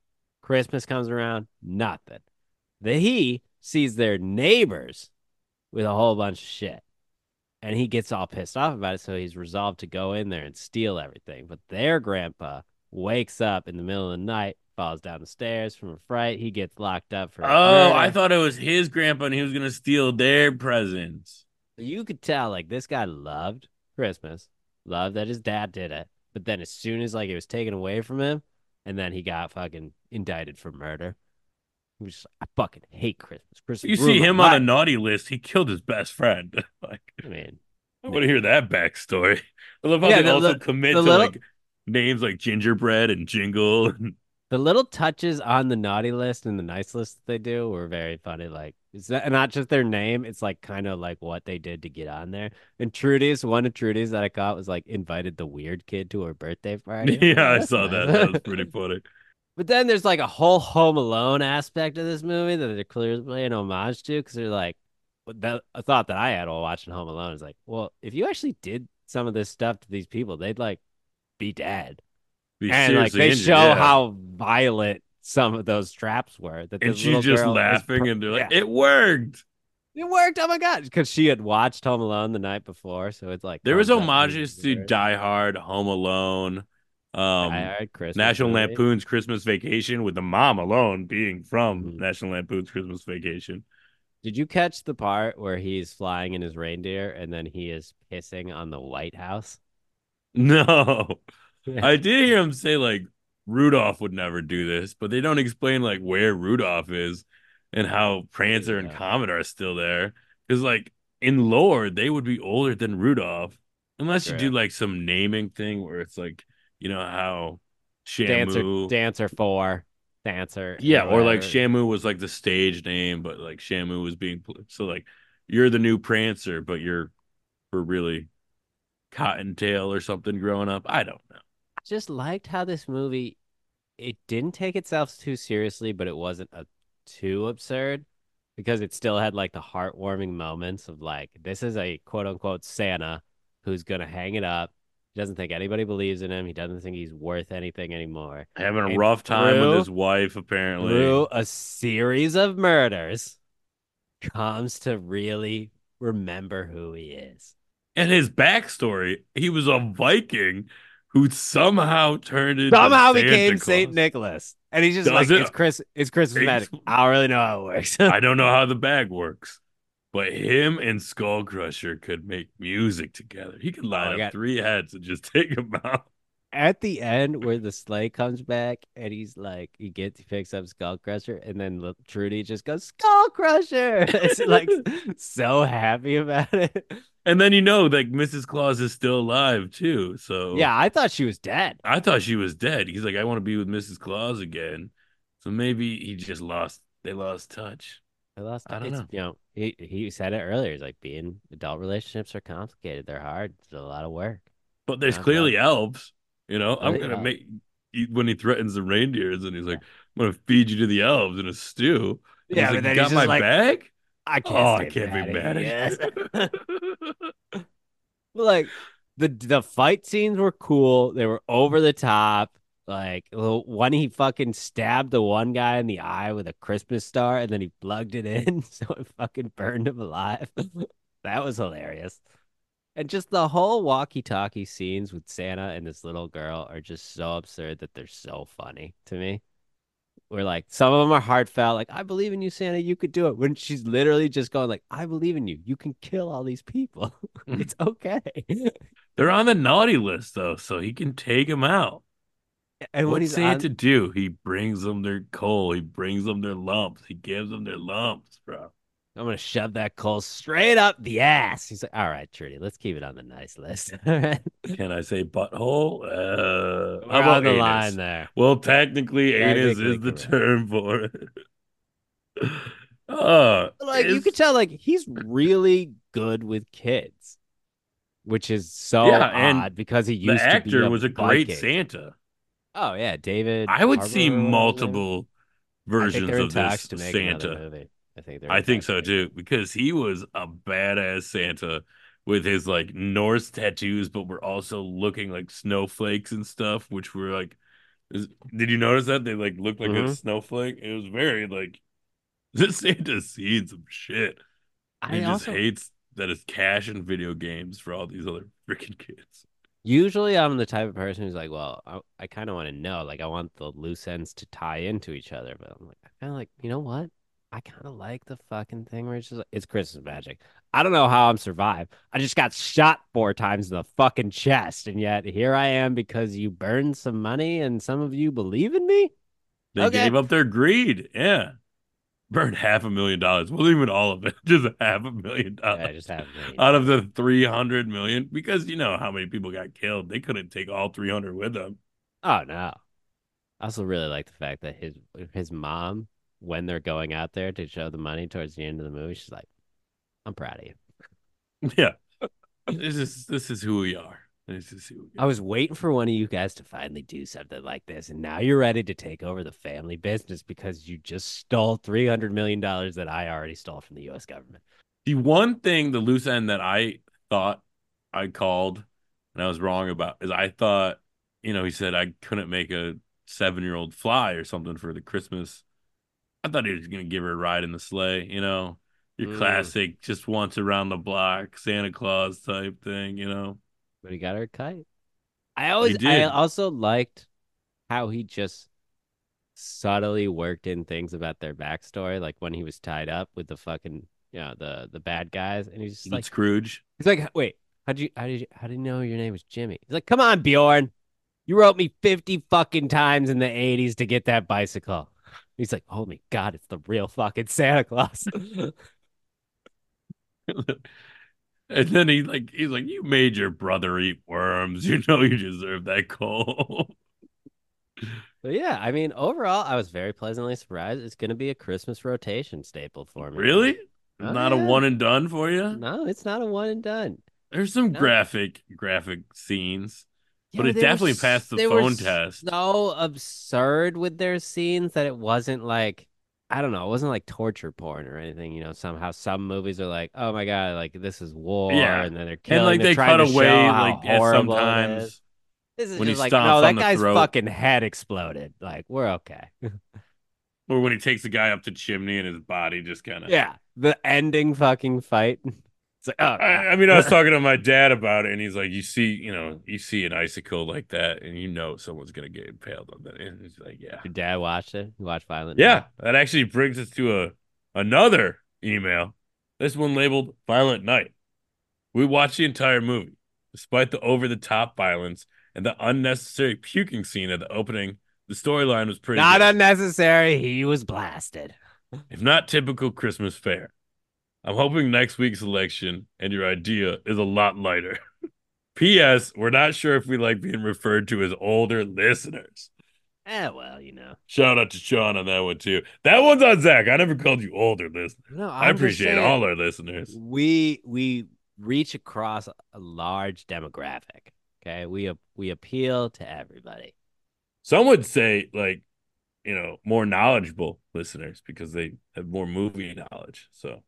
A: Christmas comes around, nothing. Then he sees their neighbors with a whole bunch of shit. And he gets all pissed off about it. So he's resolved to go in there and steal everything. But their grandpa wakes up in the middle of the night, falls down the stairs from a fright. He gets locked up for.
B: Oh, I thought it was his grandpa and he was going to steal their presents.
A: you could tell like this guy loved Christmas, loved that his dad did it, but then as soon as like it was taken away from him, and then he got fucking indicted for murder. He was just like, I fucking hate Christmas. Christmas.
B: You see him on a naughty list. He killed his best friend. like,
A: I mean,
B: I want to hear that backstory. I love how
A: Yeah,
B: they
A: the,
B: also
A: the,
B: commit
A: the
B: to
A: little
B: like names like gingerbread and jingle.
A: the little touches on the naughty list and the nice list that they do were very funny. Like it's not, not just their name, it's like kind of like what they did to get on there. And Trudy's, one of Trudy's that I got was like invited the weird kid to her birthday party. I was like,
B: yeah,
A: "Oh,
B: I saw that. That was pretty funny.
A: But then there's like a whole Home Alone aspect of this movie that they're clearly paying homage to because they're like, that a thought that I had while watching Home Alone is like, well, if you actually did some of this stuff to these people, they'd like be dead.
B: Be
A: And like they
B: injured,
A: show
B: yeah.
A: how violent some of those traps were. That
B: and she's just
A: girl
B: laughing
A: per-
B: and they're like,
A: yeah,
B: "It worked."
A: it worked. Oh my god, because she had watched Home Alone the night before, so it's like
B: There oh was
A: comes up
B: homages to. Die Hard, Home Alone, um, National. Lampoon's Christmas Vacation, with the mom alone being from
A: Mhm.
B: National Lampoon's Christmas Vacation.
A: Did you catch the part where he's flying in his reindeer and then he is pissing on the White House?
B: No, I did hear him say like Rudolph would never do this, but they don't explain like where Rudolph is and how Prancer and Comet are still there. Because like in lore, they would be older than Rudolph, unless you do like some naming thing where it's like you know how
A: Dancer,
B: Shamu,
A: Dancer Four, Dancer.
B: yeah, or like. Shamu was like the stage name, but like Shamu was being so like you're the new Prancer, but you're for really Cottontail or something growing up. I don't know.
A: I just liked how this movie it didn't take itself too seriously, but it wasn't a too absurd because it still had like the heartwarming moments of like this is a quote unquote Santa who's gonna hang it up. He doesn't think anybody believes in him. He doesn't think he's worth anything anymore.
B: Having a
A: And
B: rough time
A: through-
B: with his wife, apparently.
A: Through a series of murders, comes to really remember who he is.
B: And his backstory, he was a Viking who somehow turned into
A: Somehow
B: Santa
A: became
B: Claus.
A: Saint Nicholas. And he's just
B: Does
A: like,
B: it?
A: it's Chris, it's Christmas magic. I don't really know how it works.
B: I don't know how the bag works, but him and Skull Crusher could make music together. He could oh, line
A: Oh,
B: up
A: got-
B: three heads and just take them out.
A: At the end, where the sleigh comes back and he's like, he gets, he picks up Skull Crusher, and then Trudy just goes, Skull Crusher. It's like so happy about it.
B: And then you know, like Mrs. Claus is still alive too. So
A: Yeah, I thought she was dead.
B: I thought she was dead. He's like, I want to be with Mrs. Claus again. So maybe he just lost. They lost touch.
A: I lost.
B: I don't
A: it's,
B: know.
A: You know, he he said it earlier. He's like, being adult relationships are complicated. They're hard. It's a lot of work.
B: But there's
A: Not
B: clearly elves. You know, I'm gonna
A: Oh.
B: make he- when he threatens the reindeers and he's like, I'm gonna feed you to the elves in a stew. And
A: Yeah,
B: he's
A: but
B: like,
A: then
B: you
A: he's
B: got my
A: like,
B: bag?
A: I can't.
B: Oh, I can't be mad
A: Yes.
B: at you.
A: like the the fight scenes were cool. They were over the top. Like the one he fucking stabbed the one guy in the eye with a Christmas star, and then he plugged it in, so it fucking burned him alive. that was hilarious. And just the whole walkie-talkie scenes with Santa and this little girl are just so absurd that they're so funny to me. Where like some of them are heartfelt, like I believe in you, Santa, you could do it. When she's literally just going like, I believe in you, you can kill all these people. Hmm. it's okay.
B: They're on the naughty list though, so he can take them out.
A: And when
B: What's
A: he's
B: Santa
A: on,
B: do? He brings them their coal. He brings them their lumps. He gives them their lumps, bro.
A: I'm gonna shove that coal straight up the ass. He's like, all right, Trudy, let's keep it on the nice list.
B: Can I say butthole? Uh,
A: We're
B: how about
A: on the
B: anus?
A: line there.
B: Well, technically, anus is the
A: correct.
B: term for it. uh,
A: Like you could tell, like he's really good with kids, which is so
B: Yeah,
A: odd because he
B: the
A: used to be
B: actor was a great Santa.
A: Oh yeah, David.
B: I would see
A: Harbour whatever.
B: multiple versions
A: think they're in
B: of this
A: to make another
B: Santa.
A: movie. I think.
B: I think so too, because he was a badass Santa with his like Norse tattoos, but were also looking like snowflakes and stuff, which were like. Is, did you notice that they like looked like a
A: Mhm.
B: snowflake? It was very like this Santa's seen some shit.
A: I
B: He just
A: also
B: hates that it's cash and video games for all these other freaking kids.
A: Usually I'm the type of person who's like, well, I, I kind of want to know, like, I want the loose ends to tie into each other, but I'm like, I kind of like, you know what? I kind of like the fucking thing where it's just like, it's Christmas magic. I don't know how I'm survived. I just got shot four times in the fucking chest, and yet here I am because you burned some money and some of you believe in me.
B: They
A: Okay.
B: gave up their greed. Yeah. Burn half a million dollars. Well, even all of it, just half a million dollars.
A: Yeah, just half a million
B: out of the three hundred million, because you know how many people got killed. They couldn't take all three hundred with them.
A: Oh no. I also really like the fact that his his mom, when they're going out there to show the money towards the end of the movie, she's like, "I'm proud of you."
B: Yeah, this is this is who we are. This is who we
A: I was waiting for one of you guys to finally do something like this, and now you're ready to take over the family business because you just stole three hundred million dollars that I already stole from the U.S. government.
B: The one thing, the loose end that I thought I called and I was wrong about is I thought, you know, he said I couldn't make a seven year old fly or something for the Christmas. I thought he was going to give her a ride in the sleigh, you know, your
A: Mm.
B: classic just once around the block Santa Claus type thing, you know.
A: But he got her a kite. I always, I also liked how he just subtly worked in things about their backstory, like when he was tied up with the fucking, you know, the the bad guys, and he's just like,
B: Scrooge.
A: he's like, wait, how'd you, how did you, how did you know your name was Jimmy? He's like, come on, Bjorn, you wrote me fifty fucking times in the '80s to get that bicycle. He's like, oh my god, it's the real fucking Santa Claus.
B: and then he like he's like, You made your brother eat worms. You know you deserve that coal.
A: But yeah, I mean, overall, I was very pleasantly surprised. It's going to be a Christmas rotation staple for me.
B: really?
A: Oh,
B: Not a one and done for you?
A: No, it's not a one and done.
B: There's some
A: No.
B: graphic graphic scenes. But it
A: they were
B: definitely passed the phone test.
A: So absurd with their scenes that it wasn't like I don't know, it wasn't like torture porn or anything. You know, somehow some movies are like, oh my god, like this is war,
B: Yeah.
A: and then they're killing.
B: And like they cut away like at
A: horrible it is.
B: sometimes
A: This is
B: when he
A: just like, no, that guy's
B: throat.
A: fucking head exploded. Like we're okay.
B: or when he takes the guy up the chimney and his body just kind of
A: yeah, the ending fucking fight. It's like, oh,
B: I, I mean, I was talking to my dad about it, and he's like, "You see, you know, you see an icicle like that, and you know someone's gonna get impaled on that." And he's like, "Yeah,
A: Your dad watched it. You watched Violent.
B: yeah."
A: Night?
B: That actually brings us to a another email. This one labeled "Violent Night." We watched the entire movie, despite the over-the-top violence and the unnecessary puking scene at the opening. The storyline was pretty
A: Not
B: good.
A: unnecessary. He was blasted.
B: if not typical Christmas fare. I'm hoping next week's election and your idea is a lot lighter. P.S. We're not sure if we like being referred to as older listeners.
A: Eh, well, you know.
B: Shout out to Sean on that one too. That one's on Zach. I never called you older listeners.
A: No,
B: I
A: I'm just
B: appreciate
A: saying,
B: all our listeners.
A: We we reach across a large demographic. Okay, we we appeal to everybody.
B: Some would say like, you know, more knowledgeable listeners because they have more movie knowledge. So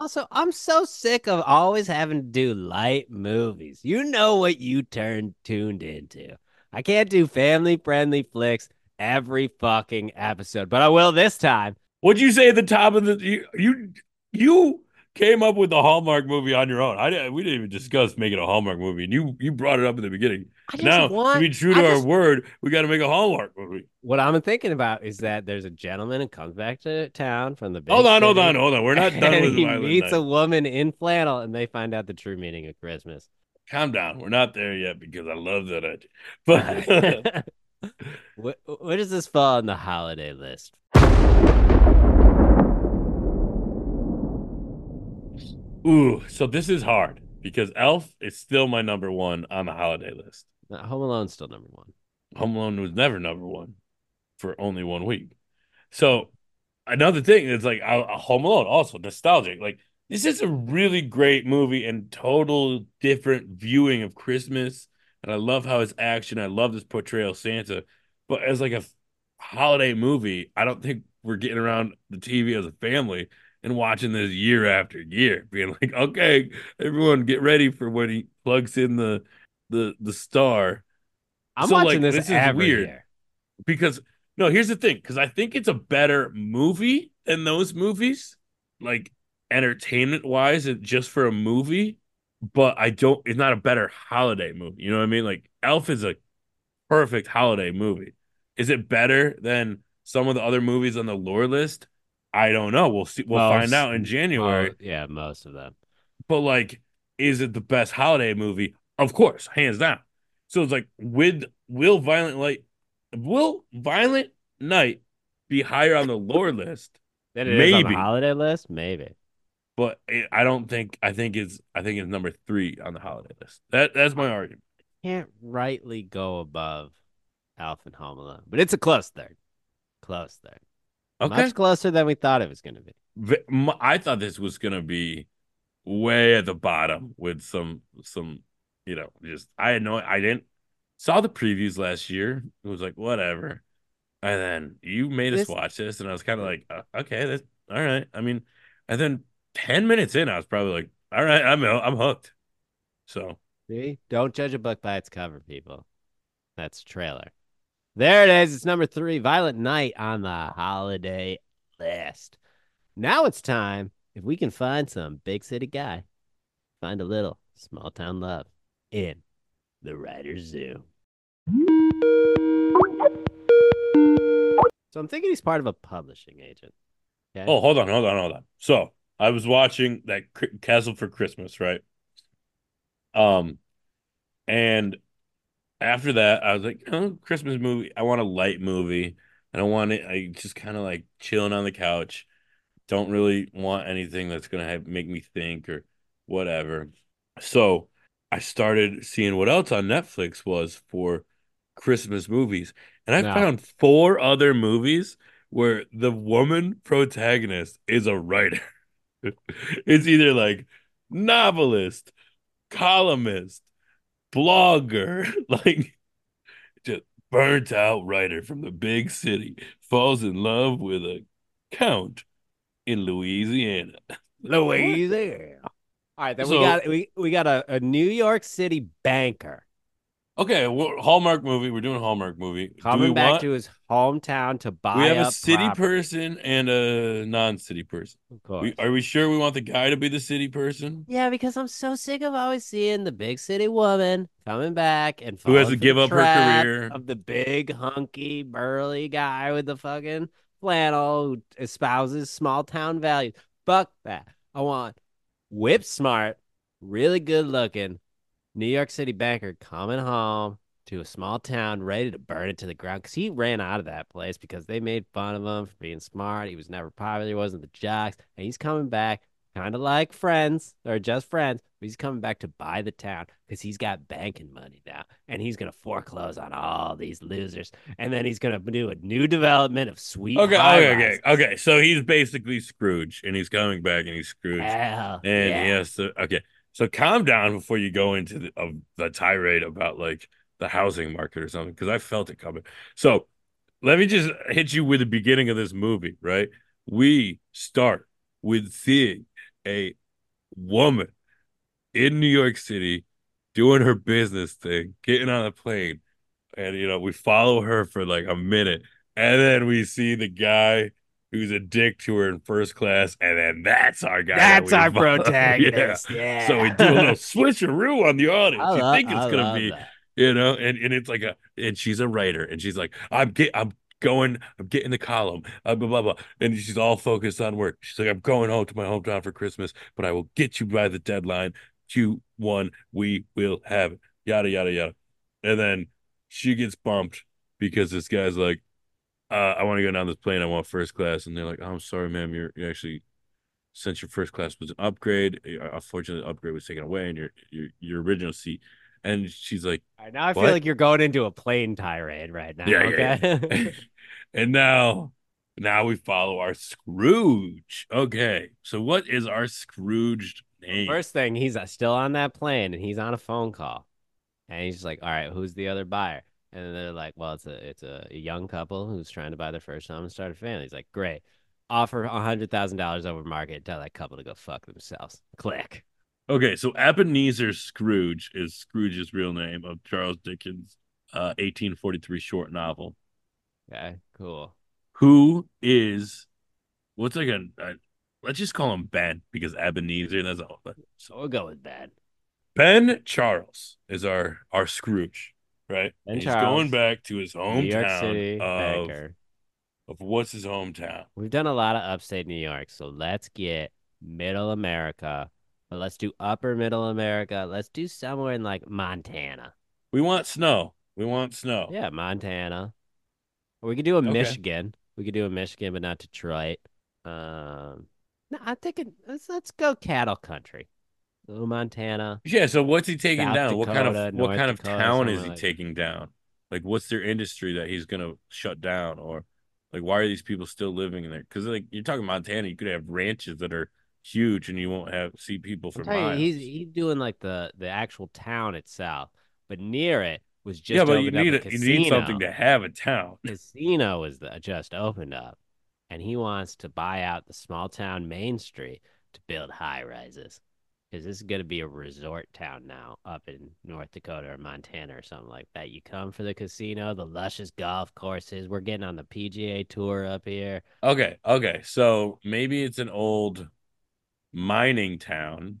A: Also, I'm so sick of always having to do light movies. You know what you turned tuned into. I can't do family friendly flicks every fucking episode, but I will this time.
B: What'd you say at the top of the you you you came up with the Hallmark movie on your own? I didn't, we didn't even discuss making a Hallmark movie, and you you brought it up in the beginning. Now
A: want
B: to be true to
A: I
B: our
A: just-
B: word, we got to make a Hallmark movie.
A: What I'm thinking about is that there's a gentleman who comes back to town from the big
B: Hold on, hold on, hold on. We're not done with
A: he meets
B: Night.
A: a woman in flannel, and they find out the true meaning of Christmas.
B: Calm down. We're not there yet because I love that idea. But
A: what, where does this fall on the holiday list?
B: Ooh, so this is hard because Elf is still my number one on the holiday list.
A: Uh, Home Alone's still number one.
B: Home Alone was never number one for only one week. So another thing is like a, a Home Alone also nostalgic. Like this is a really great movie and total different viewing of Christmas. And I love how it's action. I love this portrayal of Santa. But as like a holiday movie, I don't think we're getting around the TV as a family and watching this year after year, being like, okay, everyone get ready for when he plugs in the the the star
A: I'm
B: So,
A: watching
B: like,
A: this,
B: this is
A: every
B: weird.
A: year.
B: because no, here's the thing, because I think it's a better movie than those movies, like entertainment wise, just for a movie. But I don't. It's not a better holiday movie. You know what I mean? Like Elf is a perfect holiday movie. Is it better than some of the other movies on the lore list? I don't know. We'll see. We'll find out in January.
A: Mo- yeah, most of them.
B: But like, is it the best holiday movie? Of course, hands down. So it's like, with will Violent Light, will Violent Night be higher on the lore list
A: Then it is on the
B: Maybe,
A: holiday list. Maybe
B: but it, I don't think I think it's I think it's number three on the holiday list. That that's my argument.
A: can't rightly go above Alf and Home Alone, but it's a close third. Close third.
B: Okay,
A: Much closer than we thought it was going to be.
B: I thought this was gonna be way at the bottom with some some you know just I had no I didn't saw the previews last year. It was like whatever, and then you made us watch this, and I was kind of like uh, okay, that's all right. I mean, and then ten minutes in, I was probably like, all right, I'm I'm hooked. So
A: see, don't judge a book by its cover, people. That's trailer. There it is. It's number three, Violent Night on the holiday list. Now it's time, if we can find some big city guy, find a little small town love in the Writer's Zoo. So I'm thinking he's part of a publishing agent. Okay.
B: Oh, hold on, hold on, hold on. So I was watching that C- Castle for Christmas, right? Um, and after that, I was like, oh, Christmas movie. I want a light movie. I don't want it. I just kind of like chilling on the couch. Don't really want anything that's gonna have, make me think or whatever. So I started seeing what else on Netflix was for Christmas movies, and I
A: No.
B: found four other movies where the woman protagonist is a writer. It's either like novelist, columnist, blogger, like just burnt out writer from the big city falls in love with a count in Louisiana.
A: Louisiana. All right, then we got we we got a, a New York City banker
B: Okay, well, Hallmark movie. We're doing a Hallmark movie.
A: Coming back
B: want-
A: to his hometown to buy
B: we have a city
A: property.
B: person and a non-city person.
A: Of course.
B: We, are we sure we want the guy to be the city person
A: Yeah, because I'm so sick of always seeing the big city woman coming back and
B: Who has to give up her career.
A: of the big hunky burly guy with the fucking flannel who espouses small town values. Fuck that. I want whip smart, really good looking New York City banker coming home to a small town ready to burn it to the ground because he ran out of that place because they made fun of him for being smart. He was never popular. He wasn't the jocks. And he's coming back kind of like friends or just friends. But he's coming back to buy the town because he's got banking money now. And he's going to foreclose on all these losers. And then he's going to do a new development of sweet.
B: Okay, okay, okay, okay. So he's basically Scrooge, and he's coming back, and he's Scrooge,
A: Hell,
B: and
A: yeah.
B: he has to. Okay, so calm down before you go into the, of the tirade about like the housing market or something, because I felt it coming. So let me just hit you with the beginning of this movie. Right, we start with seeing a woman in New York City doing her business thing, getting on a plane, and you know we follow her for like a minute, and then we see the guy who's a dick to her in first class, and then that's our guy.
A: That's
B: we
A: our
B: follow.
A: protagonist. Yeah.
B: So we do a little switcheroo on the audience.
A: I
B: you
A: love-
B: think it's
A: I
B: gonna be,
A: that.
B: you know, and, and it's like a and she's a writer, and she's like, I'm get I'm going, I'm getting the column, uh, blah blah blah, and she's all focused on work. She's like, I'm going home to my hometown for Christmas, but I will get you by the deadline. Q one, we will have it. Yada yada yada, and then she gets bumped because this guy's like, uh, I want to go down this plane. I want first class, and they're like, oh, I'm sorry, ma'am, you're you're actually since your first class was an upgrade, uh, unfortunately, the upgrade was taken away, and your your your original seat. And she's like,
A: right, now I feel like you're going into a plane tirade right now.
B: Yeah, yeah,
A: okay.
B: and now now we follow our Scrooge. Okay, so what is our Scrooged name?
A: First thing, he's uh, still on that plane and he's on a phone call, and he's like, "All right, who's the other buyer?" And they're like, "Well, it's a it's a young couple who's trying to buy their first home and start a family." He's like, "Great, offer a hundred thousand dollars over market. Tell that couple to go fuck themselves." Click.
B: Okay, so Ebenezer Scrooge is Scrooge's real name of Charles Dickens' uh, 1843 short novel.
A: Okay, cool.
B: Who is what's like a, a let's just call him Ben because Ebenezer. That's all.
A: So we'll go with that.
B: Ben Charles is our our Scrooge, right?
A: Ben
B: He's
A: Charles,
B: going back to his
A: New York
B: hometown
A: City
B: of,
A: banker.
B: of what's his hometown?
A: We've done a lot of upstate New York, so let's get middle America. But let's do upper middle America. Let's do somewhere in like Montana.
B: We want snow. We want snow.
A: Yeah, Montana. Or we could do a
B: Okay.
A: Michigan. We could do a Michigan, but not Detroit. Um, no, I'm thinking let's let's go cattle country. Montana,
B: Yeah, so what's he taking
A: South
B: down? what kind
A: Dakota,
B: of what
A: North
B: kind of
A: Dakota,
B: town is he
A: like
B: taking down? Like what's their industry that he's gonna shut down? Or like why are these people still living in there? Because like you're talking Montana, you could have ranches that are huge and you won't have see people for
A: telling you,
B: miles.
A: he's he's doing like the the actual town itself, but near it was just
B: yeah, but you need
A: a
B: you need something to have a town.
A: Casino was the, just opened up, and he wants to buy out the small town Main Street to build high rises. Because this is going to be a resort town now up in North Dakota or Montana or something like that. You come for the casino, the luscious golf courses. We're getting on the PGA tour up here.
B: Okay, okay. So maybe it's an old mining town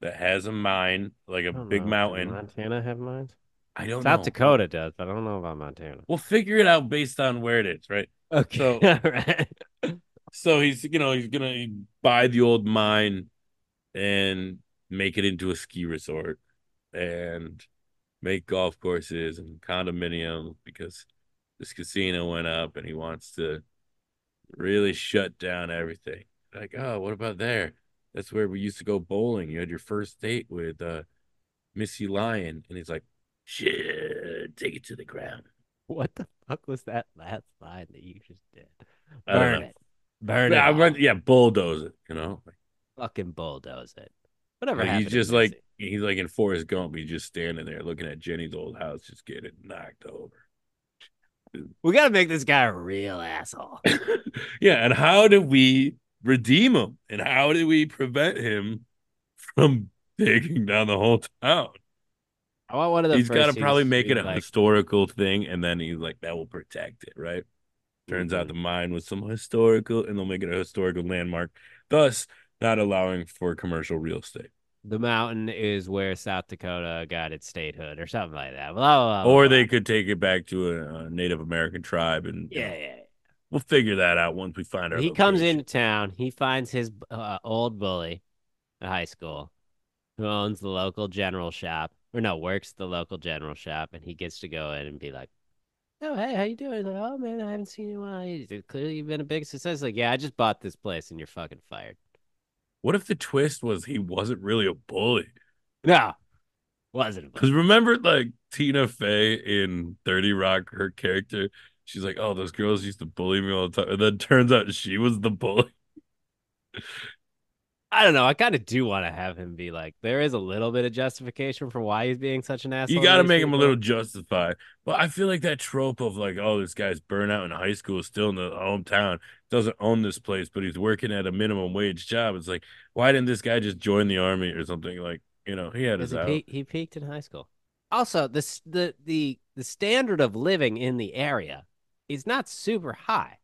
B: that has a mine, like a big
A: know.
B: Mountain.
A: Montana have mines?
B: I don't know.
A: South
B: know.
A: Dakota does, but I don't know about Montana.
B: We'll figure it out based on where it is, right?
A: Okay.
B: So
A: right.
B: so he's you know he's gonna buy the old mine and make it into a ski resort and make golf courses and condominiums because this casino went up and he wants to really shut down everything. Like, oh, what about there? That's where we used to go bowling. You had your first date with uh Missy Lion, and he's like, shit, take it to the ground.
A: What the fuck was that last line that you just did? Burn it. Burn it.
B: I went, yeah, bulldoze it, you know.
A: Fucking bulldoze it. Whatever
B: Like he's just like he's like in Forrest Gump. He's just standing there looking at Jenny's old house, just getting knocked over.
A: we got to make this guy a real asshole.
B: yeah, and how do we redeem him? And how do we prevent him from taking down the whole town?
A: I want one of the
B: He's got to probably make it a
A: like,
B: historical thing, and then he's like, that will protect it, right? Turns out
A: Mhm.
B: the mine was some historical, and they'll make it a historical landmark, thus not allowing for commercial real estate.
A: the mountain is where South Dakota got its statehood or something like that. Blah, blah, blah,
B: Or they could take it back to a, a Native American tribe, and
A: yeah,
B: know,
A: yeah.
B: we'll figure that out once we find our.
A: He comes into town. He finds his uh, old bully at high school who owns the local general shop, or no, works the local general shop, and he gets to go in and be like, "Oh, hey, how you doing?" He's like, "Oh man, I haven't seen you in a while. Clearly, you've been a big success." Like, yeah, I just bought this place, and you're fucking fired.
B: What if the twist was he wasn't really a bully?
A: No, wasn't.
B: Because remember, like Tina Fey in Thirty Rock, her character, she's like, "Oh, those girls used to bully me all the time," and then turns out she was the bully.
A: I don't know. I kind of do want to have him be like, there is a little bit of justification for why he's being such an asshole.
B: You got to make him a little justified. But I feel like that trope of like, oh, this guy's burnout in high school, still in the hometown, doesn't own this place, but he's working at a minimum wage job. It's like, why didn't this guy just join the army or something? Like, you know, he had his
A: he,
B: out.
A: peak, he peaked in high school. Also, the the the the standard of living in the area is not super high.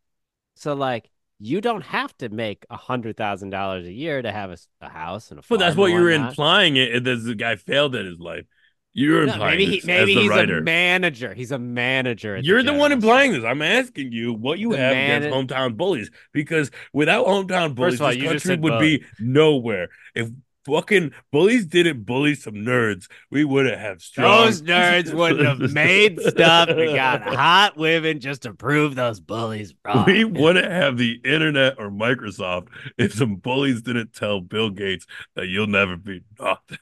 A: So like you don't have to make a hundred thousand dollars a year to have a house and a
B: But
A: farm.
B: that's what you're
A: whatnot.
B: implying it. This the guy failed at his life. You're
A: No,
B: implying
A: maybe he,
B: this
A: maybe
B: as the
A: he's
B: writer.
A: a manager. He's a manager.
B: You're the one
A: general
B: implying this. I'm asking you what you
A: The
B: have
A: man-
B: against hometown bullies because without hometown bullies,
A: all,
B: this country would be nowhere. If fucking bullies didn't bully some nerds, we wouldn't have strong.
A: Those nerds wouldn't have made stuff and got hot women just to prove those bullies wrong.
B: We wouldn't have the internet or Microsoft if some bullies didn't tell Bill Gates that you'll never be nothing.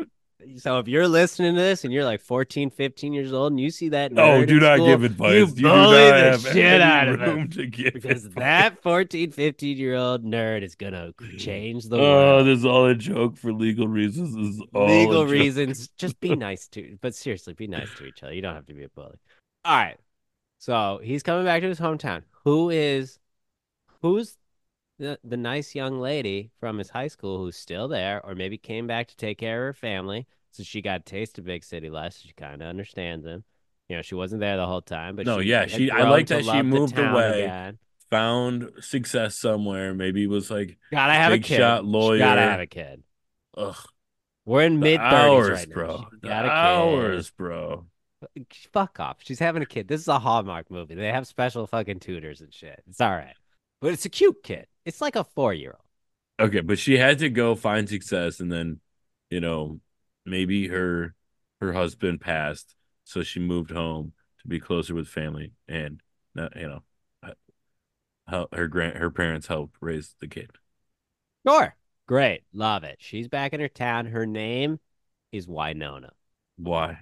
A: So if you're listening to this and you're like 14, 15 years old and you see that
B: No, do not
A: school,
B: give advice.
A: you
B: do
A: bully
B: not
A: the shit out of
B: room
A: him.
B: to give
A: Because
B: advice.
A: that 14, 15 year old nerd is going to change the world.
B: Oh,
A: world.
B: this is all a joke for legal reasons. This is all
A: Legal reasons. Just be nice to, but seriously, be nice to each other. You don't have to be a bully. All right. So he's coming back to his hometown. Who is, who's the, the nice young lady from his high school who's still there or maybe came back to take care of her family? So she got a taste of big city life. So she kind of understands him. You know, she wasn't there the whole time, but
B: No,
A: she
B: yeah, she- I like that she moved away.
A: again.
B: Found success somewhere. Maybe was like,
A: Gotta have a kid.
B: shot
A: She
B: lawyer.
A: Gotta have a kid.
B: ugh,
A: We're in mid thirties
B: hours,
A: right now.
B: bro.
A: She's got a kid.
B: hours, bro.
A: Fuck off. She's having a kid. This is a Hallmark movie. They have special fucking tutors and shit. It's all right. But it's a cute kid. It's like a four year old.
B: Okay, but she had to go find success, and then, you know, maybe her her husband passed, so she moved home to be closer with family, and uh, you know, uh, help her grand her parents helped raise the kid.
A: Sure. Great. Love it. She's back in her town. Her name is Winona.
B: Why?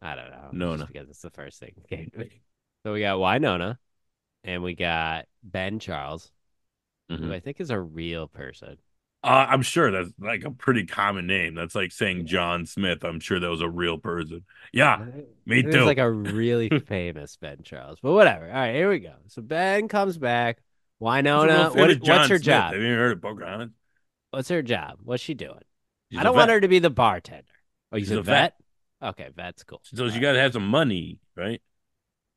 A: I don't know.
B: Nona.
A: Just because it's the first thing that came to me. So we got Winona and we got Ben Charles,
B: Mhm.
A: who I think is a real person.
B: Uh, I'm sure that's like a pretty common name. That's like saying John Smith. I'm sure that was a real person. Yeah, me too.
A: like a really famous Ben Charles, but whatever. All right, here we go. So Ben comes back. Winona, what, what's
B: John
A: her
B: Smith.
A: job?
B: Have you heard of Pocahontas?
A: What's her job? What's she doing?
B: She's
A: I don't want her to be the bartender. Oh, you said
B: a
A: vet?
B: vet.
A: Okay, vet's cool.
B: So
A: All
B: you
A: right.
B: got to have some money, right?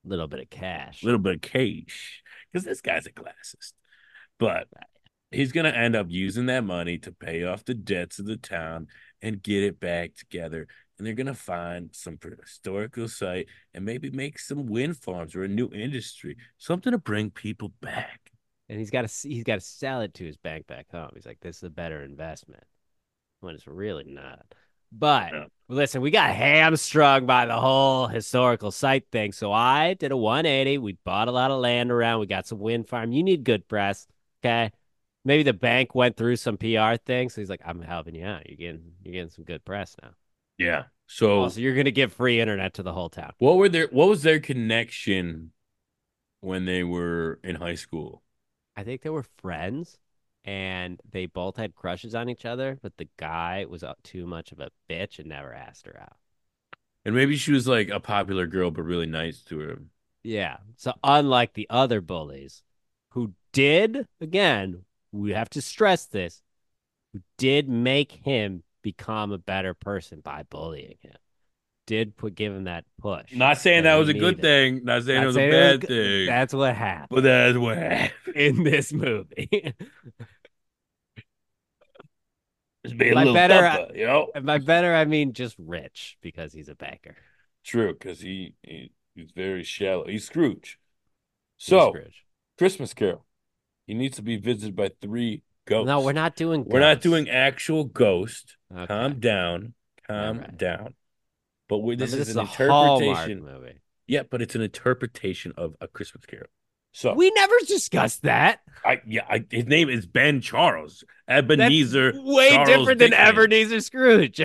A: a little bit of cash.
B: A little bit of cash, because this guy's a classist. But he's gonna end up using that money to pay off the debts of the town and get it back together. And they're gonna find some historical site and maybe make some wind farms or a new industry, something to bring people back.
A: and he's got to he's got to sell it to his bank back home. He's like, this is a better investment when it's really not. But
B: Yeah.
A: listen, we got hamstrung by the whole historical site thing. So I did a 180. We bought a lot of land around. We got some wind farm. You need good press, okay? Maybe the bank went through some PR things. so he's like, "I'm helping you out. You're getting you're getting some good press now.
B: Yeah. So
A: Also, you're gonna give free internet to the whole town."
B: what were their what was their connection when they were in high school?
A: I think they were friends and they both had crushes on each other, but the guy was too much of a bitch and never asked her out.
B: And maybe she was like a popular girl, but really nice to him.
A: Yeah. So unlike the other bullies who did, again, we have to stress this, who did make him become a better person by bullying him. Did put give him that push.
B: Not saying
A: that
B: was a good
A: needed.
B: thing. Not saying
A: Not
B: it was
A: saying
B: a
A: it was
B: bad thing.
A: That's what happened
B: but that's what happened.
A: in this movie.
B: It's being a little
A: better-
B: tougher, you know.
A: And by better, I mean just rich because he's a banker.
B: True, because he, he he's very shallow. He's Scrooge.
A: He's
B: So
A: Scrooge.
B: Christmas Carol, he needs to be visited by three ghosts.
A: No, we're not doing.
B: We're not doing actual ghost.
A: Okay.
B: Calm down. Calm
A: Alright.
B: down. But we, this,
A: Remember,
B: is, an interpretation.
A: movie.
B: Yeah, but it's an interpretation of a Christmas Carol. So
A: We never discussed that.
B: I yeah, I, his name is Ben Charles
A: That's
B: Ebenezer.
A: way
B: Charles
A: different than Ebenezer Scrooge.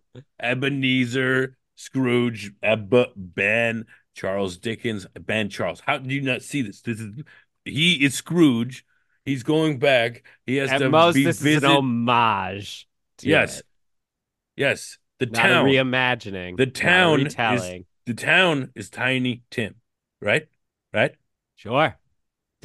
B: Ebenezer Scrooge, Eb- Ben Charles Dickens, Ben Charles. How do you not see this? This is he is Scrooge. He's going back. He has
A: At
B: to
A: most,
B: be
A: this
B: visit.
A: is an homage. to
B: yes,
A: it,
B: yes. The
A: not
B: town.
A: reimagining.
B: the town is- the town is Tiny Tim, right? Right.
A: Sure.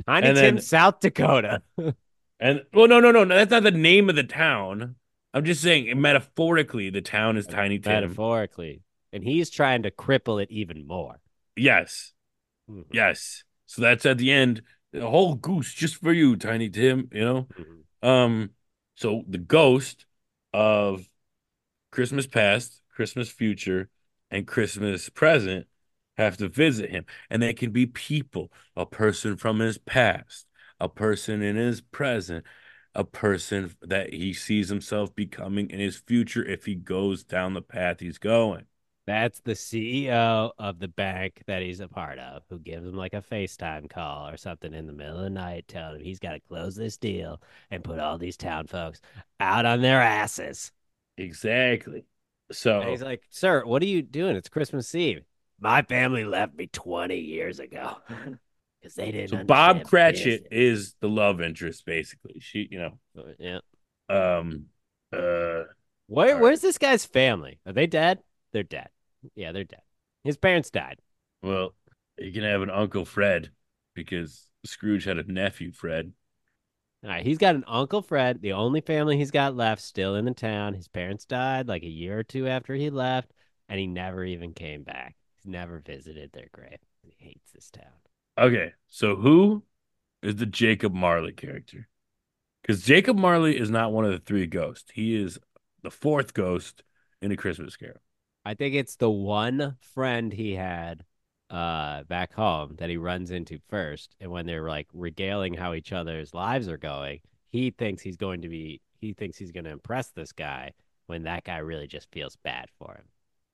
A: Tiny
B: And
A: Tim,
B: then-
A: South Dakota.
B: And well, no, no, no, no. That's not the name of the town. I'm just saying metaphorically, the town is Tiny Tim.
A: Metaphorically. And he's trying to cripple it even more.
B: Yes.
A: Mhm.
B: Yes. So that's at the end. A whole goose just for you, Tiny Tim, you know?
A: Mhm.
B: Um, so the ghost of Christmas past, Christmas future, and Christmas present have to visit him. And they can be people, a person from his past, a person in his present, a person that he sees himself becoming in his future if he goes down the path he's going.
A: That's the CEO of the bank that he's a part of, who gives him like a FaceTime call or something in the middle of the night, telling him he's got to close this deal and put all these town folks out on their asses.
B: Exactly. So
A: And he's like, Sir, what are you doing? It's Christmas Eve. My family left me 20 years ago because they didn't.
B: So Bob Cratchit
A: business."
B: is the love interest, basically. She, you know,
A: Yeah.
B: um, uh,
A: Where, where's this guy's family? Are they dead? They're dead. Yeah, they're dead. His parents died.
B: well, you can have an Uncle Fred because Scrooge had a nephew, Fred.
A: All right, he's got an Uncle Fred, the only family he's got left still in the town. His parents died like a year or two after he left, and he never even came back. He's never visited their grave. He hates this town.
B: Okay, so who is the Jacob Marley character? Because Jacob Marley is not one of the three ghosts. He is the fourth ghost in a Christmas Carol.
A: I think it's the one friend he had uh back home that he runs into first and when they're like regaling how each other's lives are going he thinks he's going to be he thinks he's going to impress this guy when that guy really just feels bad for him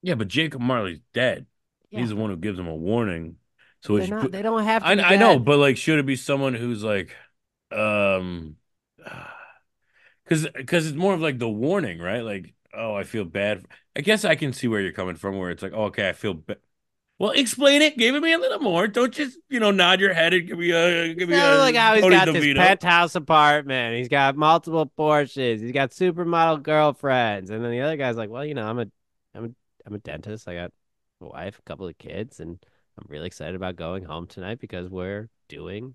B: Yeah, but Jacob Marley's dead.
A: Yeah.
B: He's the one who gives him a warning So
A: They're
B: you
A: not.
B: put?
A: They don't have to
B: I I know, but like, should it be someone who's like, um, because because it's more of like the warning, right? Like, oh, I feel bad. I guess I can see where you're coming from, where it's like, oh, okay, I feel bad. Well, explain it. Give me a little more. Don't just you know nod your head and give me a give me
A: like
B: a
A: how he's
B: Tony
A: got this penthouse apartment. He's got multiple Porsches. He's got supermodel girlfriends. And then the other guy's like, well, you know, I'm a, I'm a, I'm a dentist. I got a wife, a couple of kids, and I'm really excited about going home tonight because we're doing,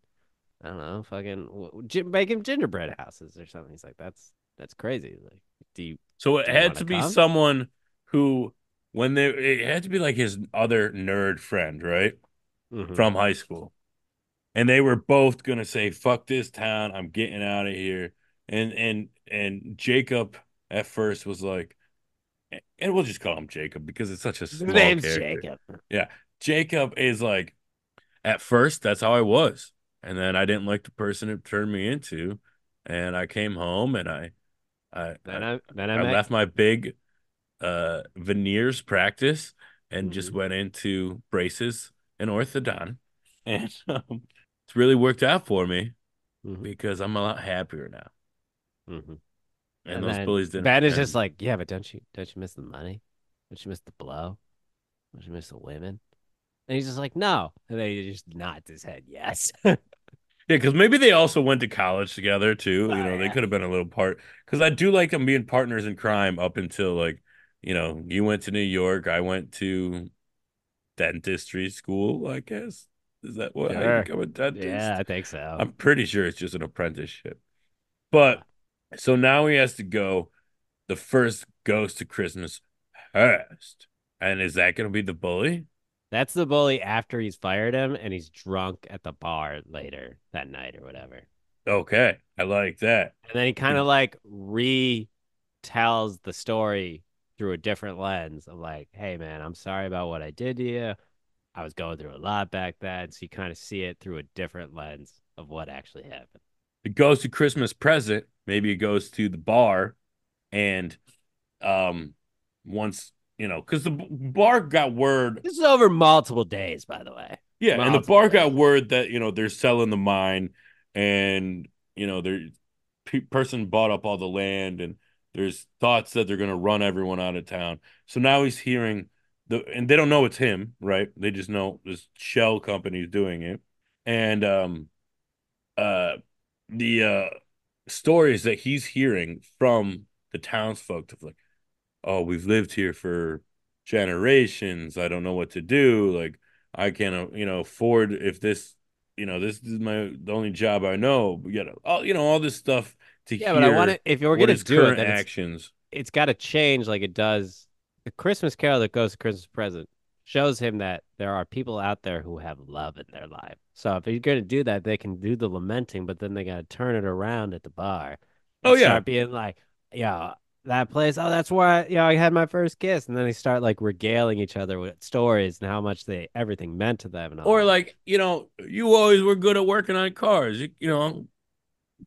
A: I don't know, fucking w- making gingerbread houses or something. He's like, that's that's crazy. Like, do you
B: So it had
A: to
B: to be someone who, when they, it had to be like his other nerd friend, right,
A: hmm
B: from high school, and they were both gonna say, "Fuck this town, I'm getting out of here." And and and Jacob at first was like, and we'll just call him Jacob because it's such a small
A: name's
B: character.
A: Jacob.
B: Yeah, Jacob is like, at first that's how I was, and then I didn't like the person it turned me into, and I came home and I I
A: Then
B: I,
A: I then I
B: I
A: met.
B: left my big uh veneers practice and just
A: hmm
B: went into braces and orthodont and um, it's really worked out for me
A: hmm
B: because I'm a lot happier now
A: hmm
B: and
A: And
B: those bullies didn't
A: Ben is just like, yeah, but don't you don't you miss the money? Don't you miss the blow? Don't you miss the women? And he's just like, no. And they just nods his head, yes. oh
B: yeah because maybe they also went to college together too you know they could have been a little part because I do like them being partners in crime up until like you know you went to New York I went to dentistry school I guess is that what
A: Sure.
B: become a dentist?
A: Yeah, I think so.
B: I'm pretty sure it's just an apprenticeship But so now he has to go. The first Ghost of Christmas first. And is that going to be the bully?
A: That's the bully after he's fired him and he's drunk at the bar later that night or whatever.
B: Okay. I like that.
A: And then he kind of hmm. like retells the story through a different lens of like, hey man, I'm sorry about what I did to you. I was going through a lot back then. So you kind of see it through a different lens of what actually happened.
B: It goes to Christmas present. Maybe it goes to the bar. And um, once, you know, because the bar got word.
A: This is over multiple days, by the way.
B: Yeah. And the
A: Multiple
B: bar got word that, you know, they're selling the mine and, you know, their pe- person bought up all the land and there's thoughts that they're going to run everyone out of town. So now he's hearing the, and they don't know it's him, right? They just know this shell company is doing it. And, um, uh, the, uh, stories that he's hearing from the townsfolk of like, oh, we've lived here for generations. I don't know what to do. Like, I can't, uh, you know, afford if this, you know, this is my the only job I know. You know, all you know, all this stuff to
A: Yeah, but I want to, if you're going to do it, then it's,
B: actions.
A: it's got to change like it does. The Christmas Carol that goes to Christmas present shows him that there are people out there who have love in their life. So if you're going to do that, they can do the lamenting, but then they got to turn it around at the bar
B: Oh yeah.
A: start being like, yeah, that place. Oh, that's where I, you know, I had my first kiss. And then they start like regaling each other with stories and how much they everything meant to them and all
B: Or
A: that.
B: like, you know, you always were good at working on cars. You, you know,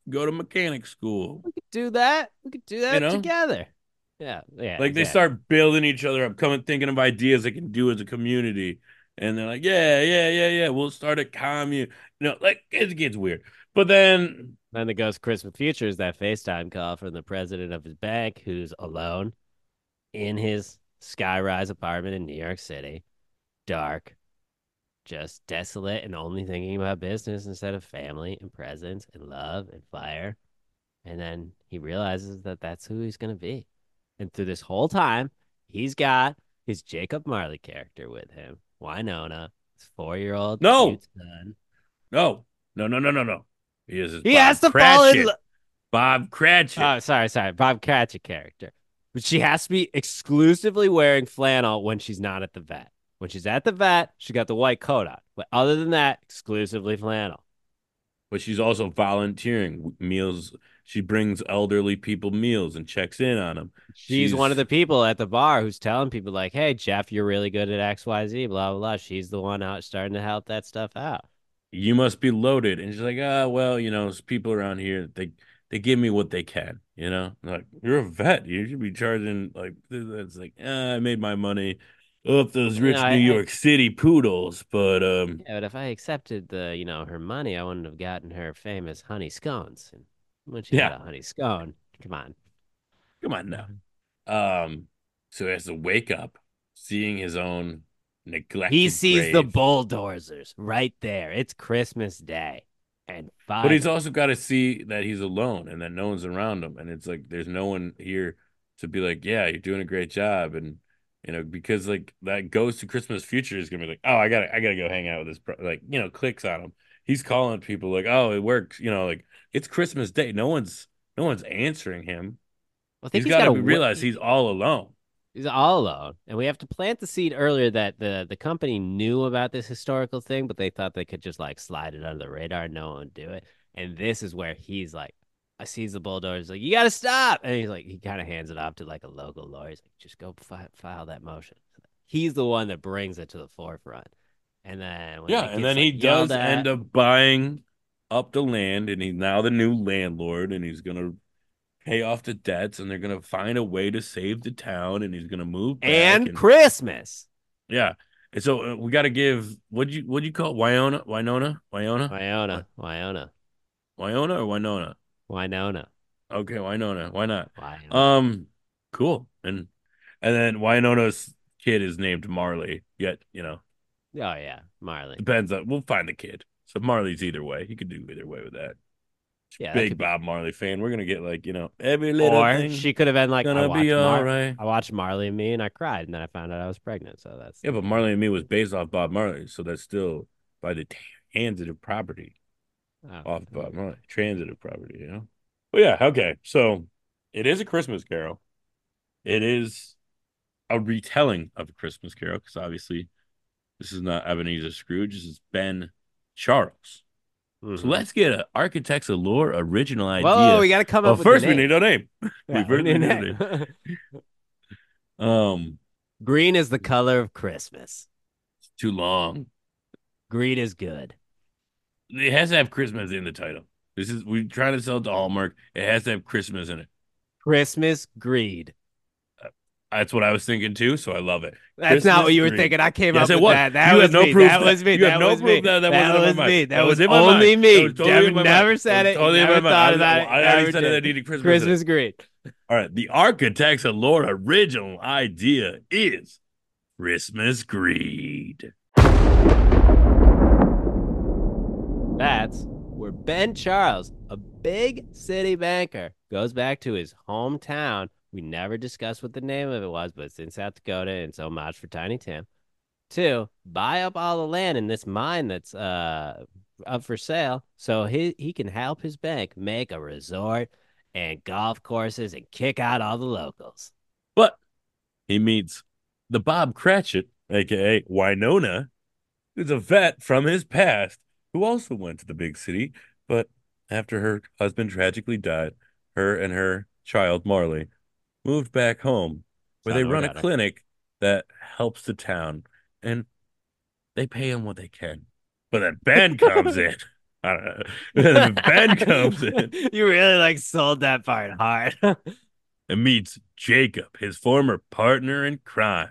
B: go to mechanic school.
A: We could do that. We could do
B: You
A: that
B: know,
A: together. Yeah, yeah,
B: Like they
A: exactly.
B: start building each other up, coming thinking of ideas they can do as a community. And they're like, yeah, yeah, yeah, yeah. We'll start a commune. You know, like it gets weird. But then,
A: Then the Ghost Christmas Future is that FaceTime call from the president of his bank who's alone in his skyrise apartment in New York City, dark, just desolate, and only thinking about business instead of family and presents and love and fire. And then he realizes that that's who he's going to be. And through this whole time, he's got his Jacob Marley character with him, Winona, his four year old
B: no,
A: son.
B: no, no, no, no, no, no. He is
A: He has to fall in
B: Cratchit.
A: love.
B: Bob Cratchit.
A: Oh, sorry, sorry. Bob Cratchit character. But she has to be exclusively wearing flannel when she's not at the vet. When she's at the vet, she got the white coat on. But other than that, exclusively flannel.
B: But she's also volunteering meals. She brings elderly people meals and checks in on them.
A: She's one of the people at the bar who's telling people, like, hey, Jeff, you're really good at XYZ, blah, blah, blah. She's the one out starting to help that stuff out.
B: you must be loaded. And she's like, ah, well, you know, people around here, they they give me what they can, you know? Like, you're a vet. You should be charging like it's like, ah, I made my money. Up those
A: You
B: rich
A: know,
B: New
A: I, I
B: York City poodles, but um,
A: yeah, but if I accepted the, you know, her money, I wouldn't have gotten her famous honey scones. And when she
B: yeah,
A: a honey scone, come on.
B: come on now. Um, so he has to wake up seeing his own
A: neglect.
B: He
A: sees the
B: grave.
A: bulldozers right there. It's Christmas Day. And
B: But he's also got to see that he's alone and that no one's around him. And it's like there's no one here to be like, yeah, you're doing a great job. And you know, because like that goes to Christmas future is gonna be like, oh, I gotta I gotta go hang out with this bro. like, you know, clicks on him. He's calling people like, oh, it works, you know, like it's Christmas Day. No one's no one's answering him.
A: I think
B: He's
A: he's
B: got to realize he's all alone.
A: He's all alone, and we have to plant the seed earlier that the the company knew about this historical thing, but they thought they could just like slide it under the radar, and no one would do it. And this is where he's like, I sees the bulldozer, He's like, you got to stop, and he's like, he kind of hands it off to like a local lawyer. He's like, just go fi- file that motion. He's the one that brings it to the forefront, and then when
B: Yeah, and then
A: like,
B: he does
A: at-
B: end up buying up the land, and he's now the new landlord, and he's gonna pay off the debts, and they're gonna find a way to save the town, and he's gonna move back.
A: and Christmas.
B: yeah, and so uh, we got to give what you what you call it? Winona, Winona, Winona,
A: Wyona, Wyona,
B: Winona, or Winona?
A: Winona,
B: Okay, why Winona. Why not?
A: Wyona.
B: Um, cool. And and then Why Winona's kid is named Marley. Yet you know
A: oh yeah, Marley.
B: depends on we'll find the kid. So Marley's either way. He could do either way with that.
A: Yeah,
B: big
A: could be-
B: Bob Marley fan. We're gonna get like you know every little
A: Or
B: thing
A: she could have been like, I
B: gonna
A: watched,
B: be all
A: Mar-
B: right.
A: I watched Marley and Me and I cried, and then I found out I was pregnant. So that's
B: Yeah, but Marley and Me was based off Bob Marley, so that's still by the hands of the property
A: oh,
B: off Bob Marley, transitive property. You know. But yeah, okay. So it is a Christmas Carol. It is a retelling of a Christmas Carol because obviously this is not Ebenezer Scrooge. This is Ben Charles. So
A: Mhm.
B: let's get an Architects of Lore original idea.
A: Whoa, we got to come up with
B: first we need a name.
A: Yeah,
B: first
A: we need a name.
B: Um,
A: Green is the color of Christmas.
B: it's too long.
A: Green is good.
B: It has to have Christmas in the title. This is we're trying to sell it to Hallmark. It has to have Christmas in it.
A: Christmas greed.
B: Uh, that's what I was thinking too. So I love it.
A: That's not what you were
B: green.
A: thinking. I came
B: Yes,
A: up with
B: was.
A: that. That
B: You
A: was
B: had no
A: me.
B: proof
A: That
B: that-
A: was me.
B: you
A: That
B: no
A: was
B: proof
A: me.
B: that that
A: That
B: my
A: was me.
B: That
A: That
B: was
A: was
B: in my mind.
A: only
B: That
A: me.
B: was totally
A: Devin
B: my mind.
A: never said it.
B: totally
A: Never thought about it.
B: I already
A: Never
B: said it.
A: did.
B: I needed Christmas.
A: Christmas greed.
B: All right. The Architects of Lore original idea is Christmas greed.
A: That's where Ben Charles, a big city banker, goes back to his hometown. We never discussed what the name of it was, but it's in South Dakota and so much for Tiny Tim. To buy up all the land in this mine that's uh up for sale, so he he can help his bank make a resort and golf courses and kick out all the locals.
B: But he meets the Bob Cratchit, aka Winona, who's a vet from his past who also went to the big city. But after her husband tragically died, her and her child Marley moved back home where they run a clinic that helps the town and they pay him what they can. But then Ben comes in. I don't know. Then ben comes in
A: you really like sold that part hard.
B: and meets Jacob, his former partner in crime,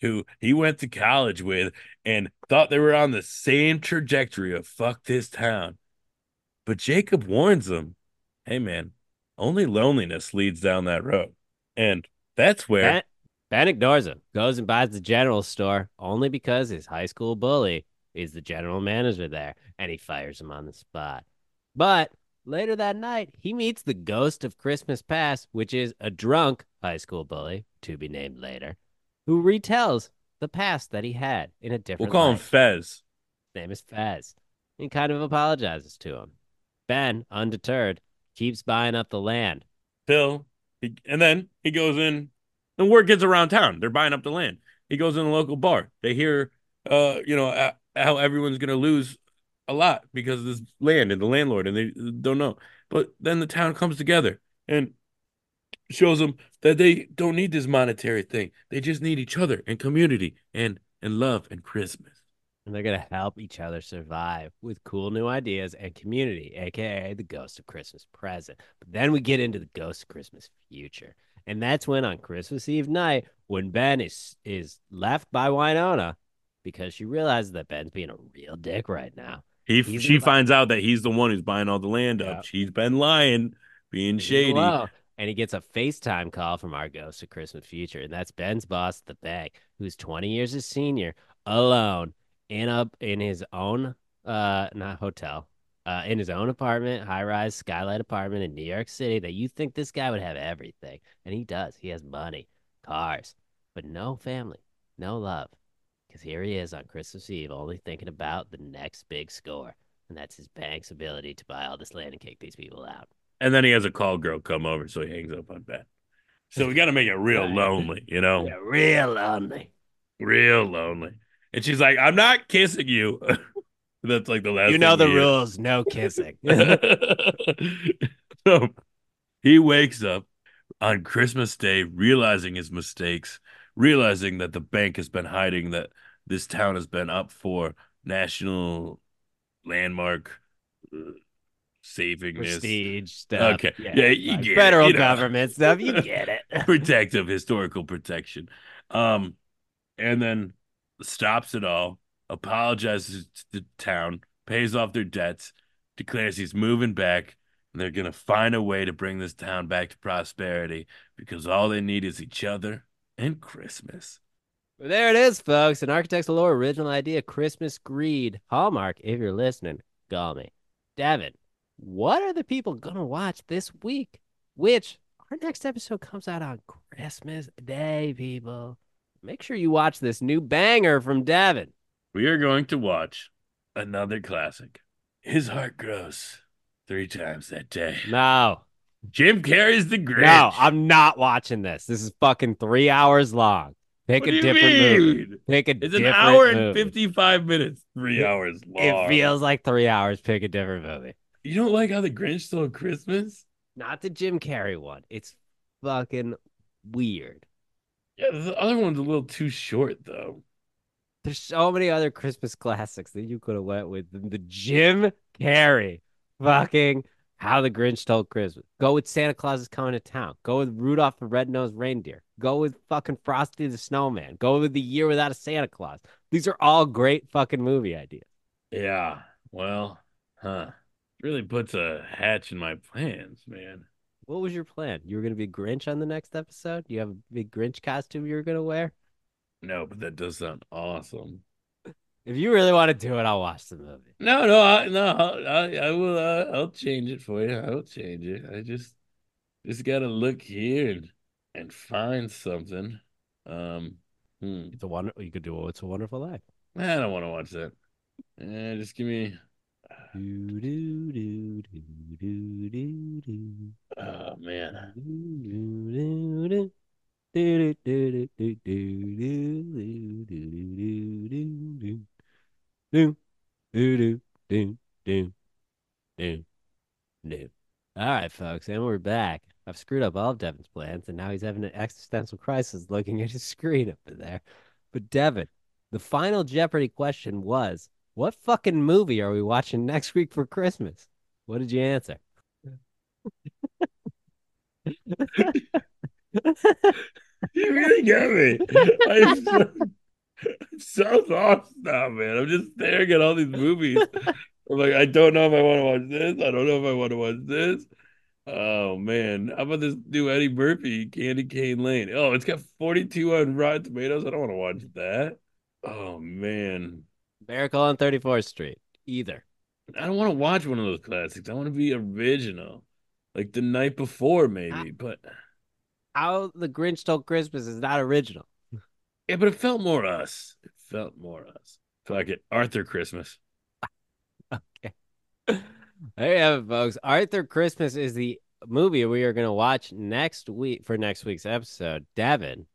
B: who he went to college with and thought they were on the same trajectory of fuck this town. But Jacob warns him, hey man, only loneliness leads down that road. And that's where
A: Ben, ignores him, goes and buys the general store only because his high school bully is the general manager there, and he fires him on the spot. But later that night, he meets the ghost of Christmas past, which is a drunk high school bully, to be named later, who retells the past that he had in a different.
B: we'll call him. Fez.
A: His name is Fez. He kind of apologizes to him. Ben, undeterred, keeps buying up the land.
B: Till he, and then he goes in and word gets around town. They're buying up the land. He goes in a local bar. They hear uh, you know, uh, how everyone's gonna lose a lot because of this land and the landlord, and they don't know. But then the town comes together and shows them that they don't need this monetary thing. They just need each other and community and and love and Christmas.
A: and they're gonna help each other survive with cool new ideas and community, aka the ghost of Christmas present. But then we get into the ghost of Christmas future, And that's when on Christmas Eve night, when Ben is is left by Winona because she realizes that Ben's being a real dick right now.
B: He
A: He's
B: she finds out that he's the one who's buying all the land
A: Yeah.
B: up. She's been lying, being
A: He's
B: shady.
A: alone. And he gets a FaceTime call from our ghost of Christmas future. And that's Ben's boss, the bank, who's 20 years his senior, alone in a in his own uh not hotel, uh in his own apartment, high rise skylight apartment in New York City that you think this guy would have everything. And he does. He has money, cars, but no family, no love. Because here he is on Christmas Eve, only thinking about the next big score. And that's his bank's ability to buy all this land and kick these people out.
B: And then he has a call girl come over, so he hangs up on Ben. So we got to make it real lonely, you know,
A: Yeah, real lonely.
B: real lonely. And she's like, "I'm not kissing you." That's like the last.
A: You know the rules, no kissing.
B: so he wakes up on Christmas Day, realizing his mistakes, realizing that the bank has been hiding that this town has been up for national landmark uh, savingness,
A: Prestige stuff.
B: Okay. Yeah, you
A: like
B: get it,
A: federal
B: you know.
A: government stuff. You get it.
B: protective historical protection. Um, and then stops it all, apologizes to the town, pays off their debts, declares he's moving back, and they're gonna find a way to bring this town back to prosperity because all they need is each other and Christmas.
A: Well, there it is, folks. An Architects Lore original idea, Christmas Greed. Hallmark, if you're listening, call me. Devin, what are the people gonna watch this week? Which our next episode comes out on Christmas Day, people. Make sure you watch this new banger from Devin.
B: We are going to watch another classic. His heart grows three times that day.
A: No,
B: Jim Carrey's The Grinch.
A: no, I'm not watching this. This is fucking three hours long. Pick
B: What
A: a different movie. Pick a
B: It's an hour and 55 minutes, three hours long.
A: It feels like three hours. Pick a different movie.
B: You don't like how the Grinch stole Christmas?
A: Not the Jim Carrey one. It's fucking weird.
B: Yeah, the other one's a little too short, though.
A: There's so many other Christmas classics that you could have went with than the Jim Carrey fucking How the Grinch Stole Christmas. Go with Santa Claus is Coming to Town. Go with Rudolph the Red-Nosed Reindeer. Go with fucking Frosty the Snowman. Go with The Year Without a Santa Claus. These are all great fucking movie ideas.
B: Yeah, well, huh. Really puts a hatch in my plans, man.
A: What was your plan? You were gonna be Grinch on the next episode? You have a big Grinch costume you were gonna wear?
B: No, but that does sound awesome.
A: If you really want to do it, I'll watch the movie.
B: No, no, I, no, I, I, will. Uh, I'll change it for you. I will change it. I just, just gotta look here and and find something. Um, hmm.
A: It's a wonder. You could do It's a Wonderful Life.
B: I don't want to watch that. Eh, just give me.
A: Do, do, do, do, do, do,
B: Oh man.
A: Do, do, do, do, All right, folks, and we're back. I've screwed up all of Devin's plans, and now he's having an existential crisis looking at his screen up there. But Devin, the final Jeopardy question was what fucking movie are we watching next week for Christmas? What did you answer?
B: you really got me. I'm so, I'm so lost now, man. I'm just staring at all these movies. I'm like, I don't know if I want to watch this. I don't know if I want to watch this. Oh man, how about this new Eddie Murphy, Candy Cane Lane? Oh, it's got 42 on Rotten Tomatoes. I don't want to watch that. Oh man,
A: Miracle on 34th Street. Either.
B: I don't want to watch one of those classics. I want to be original, like the night before, maybe. But
A: How the Grinch Stole Christmas is not original.
B: yeah, but it felt more us. It felt more us. Fuck it, Arthur Christmas. Okay.
A: There you have it, folks. Arthur Christmas is the movie we are going to watch next week for next week's episode. Devin,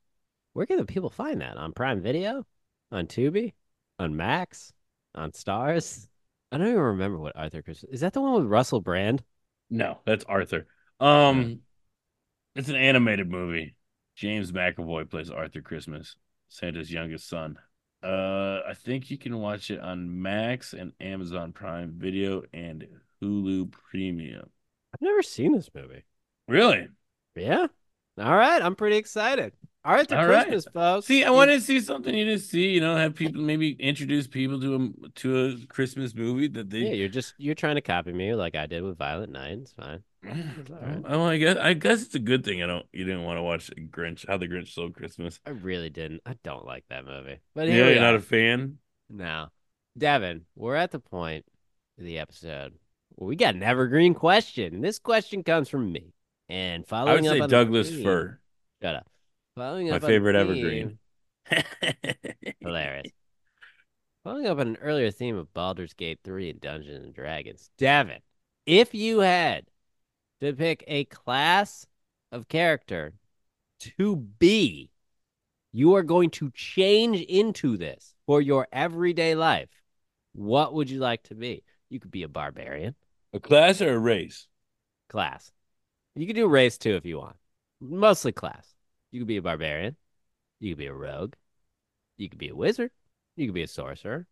A: where can the people find that? On Prime Video? On Tubi? On Max? On Starz? I don't even remember what Arthur Christmas is. That the one with Russell Brand?
B: No, that's Arthur. Um, it's an animated movie. James McAvoy plays Arthur Christmas, Santa's youngest son. Uh, I think you can watch it on Max and Amazon Prime Video and Hulu Premium.
A: I've never seen this movie.
B: Really?
A: Yeah? All right, I'm pretty excited. All right, to
B: All right.
A: Christmas, folks.
B: See, I wanted to see something you didn't see. You know, have people maybe introduce people to a to a Christmas movie that they.
A: yeah, you're just you're trying to copy me like I did with Violent Night. It's fine. all right.
B: Oh, I guess I guess it's a good thing. I don't. You didn't want to watch Grinch. How the Grinch Stole Christmas.
A: I really didn't. I don't like that movie. But
B: Yeah, you're not a fan.
A: Now, Devin, we're at the point of the episode where we got an evergreen question. This question comes from me. And
B: I
A: following
B: would
A: up
B: say
A: on the
B: Douglas Fir.
A: Shut up. Following
B: My favorite evergreen.
A: Hilarious. Following up on an earlier theme of Baldur's Gate 3 and Dungeons and Dragons, Devin, if you had to pick a class of character to be, you are going to change into this for your everyday life. What would you like to be? You could be a barbarian
B: a class or a race?
A: class. You could do race too if you want. Mostly class. You could be a barbarian. You could be a rogue. You could be a wizard. You could be a sorcerer,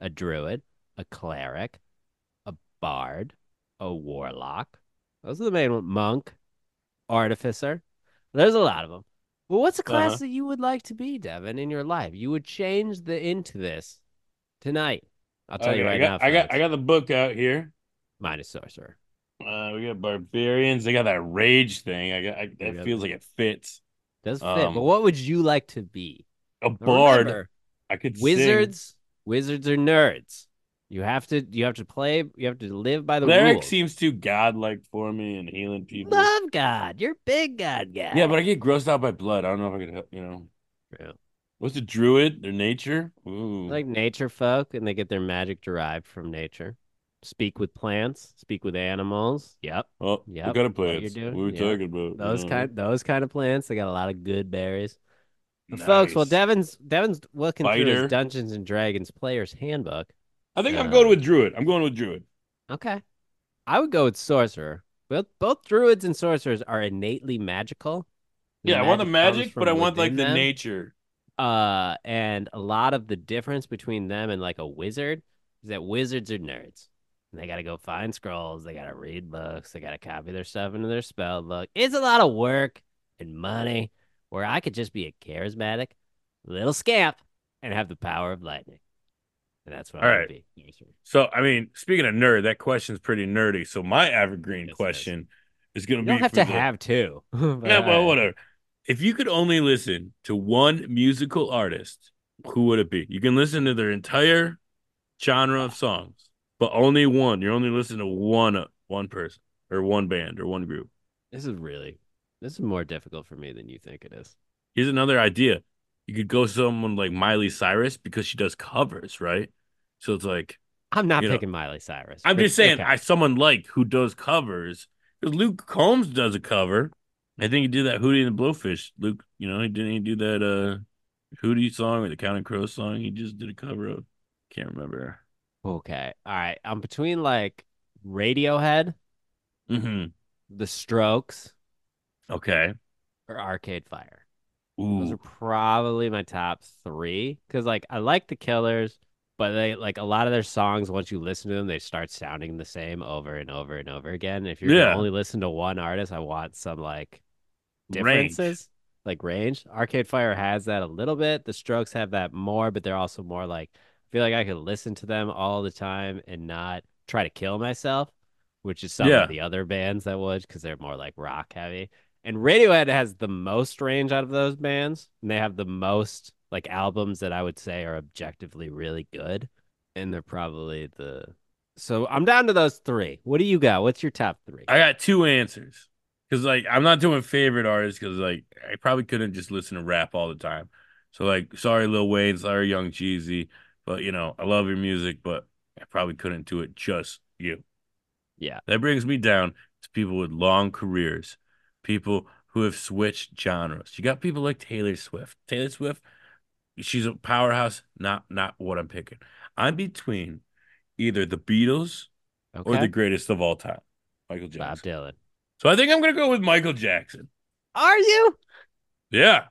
A: a druid, a cleric, a bard, a warlock. Those are the main ones. Monk, artificer. There's a lot of them. But what's a class
B: Uh-huh.
A: that you would like to be, Devin, in your life? You would change the into this tonight. I'll tell you
B: Okay,
A: right
B: I got,
A: now.
B: I got. I got the book out here.
A: minus sorcerer.
B: Uh, we got barbarians. They got that rage thing. I got. I, that feels like it fits.
A: Does fit.
B: Um,
A: but what would you like to be?
B: A bard.
A: remember,
B: I could sing.
A: wizards wizards are nerds you have to you have to play you have to live by the
B: Cleric
A: rules
B: seems too godlike for me and healing people.
A: love god you're big god guy
B: Yeah, but I get grossed out by blood. I don't know if I could help. You know,
A: Yeah.
B: what's a druid? Their nature. Ooh.
A: like nature folk and they get their magic derived from nature speak with plants speak with animals yep
B: oh,
A: Yep,
B: what kind of plants? What are we
A: yeah.
B: talking about?
A: those
B: Uh,
A: kind those kind of plants they got a lot of good berries But folks well devin's devin's looking through
B: Fighter.
A: his dungeons and dragons player's handbook
B: I think I'm going with druid. I'm going with druid.
A: Okay. I would go with sorcerer. Both both druids and sorcerers are innately magical.
B: Yeah, I want the magic, but I want like the
A: them.
B: nature.
A: Uh, and a lot of the difference between them and like a wizard is that wizards are nerds. They gotta go find scrolls, they gotta read books, they gotta copy their stuff into their spell book. It's a lot of work and money. Where I could just be a charismatic little scamp and have the power of lightning. And that's what
B: All
A: I
B: right.
A: would be.
B: So, I mean, speaking of nerd, that question's pretty nerdy. So, my evergreen
A: Yes,
B: question is going to be
A: don't have to
B: the-
A: have two.
B: Yeah, well, whatever. If you could only listen to one musical artist, who would it be? You can listen to their entire genre of songs, but only one. You're only listening to one one person or one band or one group.
A: This is really this is more difficult for me than you think it is.
B: Here's another idea. You could go someone like Miley Cyrus because she does covers, right? So it's like
A: I'm not
B: You know,
A: picking Miley Cyrus.
B: I'm just saying,
A: okay.
B: I someone like who does covers. Because Luke Combs does a cover. I think he did that Hootie and the Blowfish. Luke, you know, he didn't he do that uh Hootie song or the Counting Crow song. He just did a cover of. Can't remember.
A: Okay. All right. I'm between like Radiohead,
B: hmm
A: The Strokes,
B: Okay.
A: or Arcade Fire. Those are probably my top three. Cause like I like the Killers, but they like a lot of their songs. Once you listen to them, they start sounding the same over and over and over again. If you're
B: Yeah.
A: only listen to one artist, I want some like
B: Range.
A: differences like range arcade fire has that a little bit the strokes have that more but they're also more like feel like i could listen to them all the time and not try to kill myself which is some
B: Yeah.
A: of the other bands that would because they're more like rock heavy and radiohead has the most range out of those bands and they have the most like albums that i would say are objectively really good and they're probably the so i'm down to those three what do you got what's your top three
B: I got two answers. Cause like I'm not doing favorite artists because like I probably couldn't just listen to rap all the time. So like sorry Lil Wayne, sorry Young Jeezy, but you know, I love your music, but I probably couldn't do it just you.
A: yeah
B: That brings me down to people with long careers, people who have switched genres. You got people like Taylor Swift. Taylor Swift, she's a powerhouse, not not what I'm picking. I'm between either the Beatles
A: okay
B: or the greatest of all time, Michael Jackson.
A: bob dylan
B: So I think I'm gonna go with Michael Jackson.
A: are you
B: Yeah.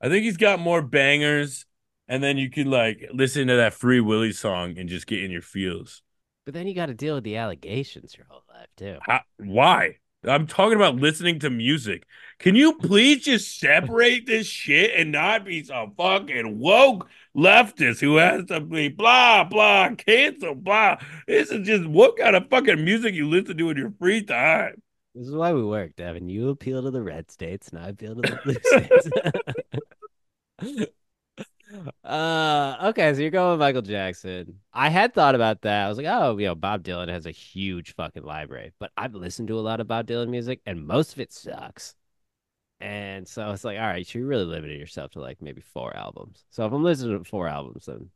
B: I think he's got more bangers, and then you could like listen to that Free Willy song and just get in your feels.
A: But then you got to deal with the allegations your whole life too.
B: How, why? I'm talking about listening to music. Can you please just separate this shit and not be some fucking woke leftist who has to be blah blah cancel blah? This is just what kind of fucking music you listen to in your free time.
A: This is why we work, Devin. You appeal to the red states, and I appeal to the blue states. uh, okay, so you're going with Michael Jackson. I had thought about that. I was like, oh, you know, Bob Dylan has a huge fucking library, but I've listened to a lot of Bob Dylan music, and most of it sucks. And so it's like, all right, should you really limited yourself to like maybe four albums. So if I'm listening to four albums, then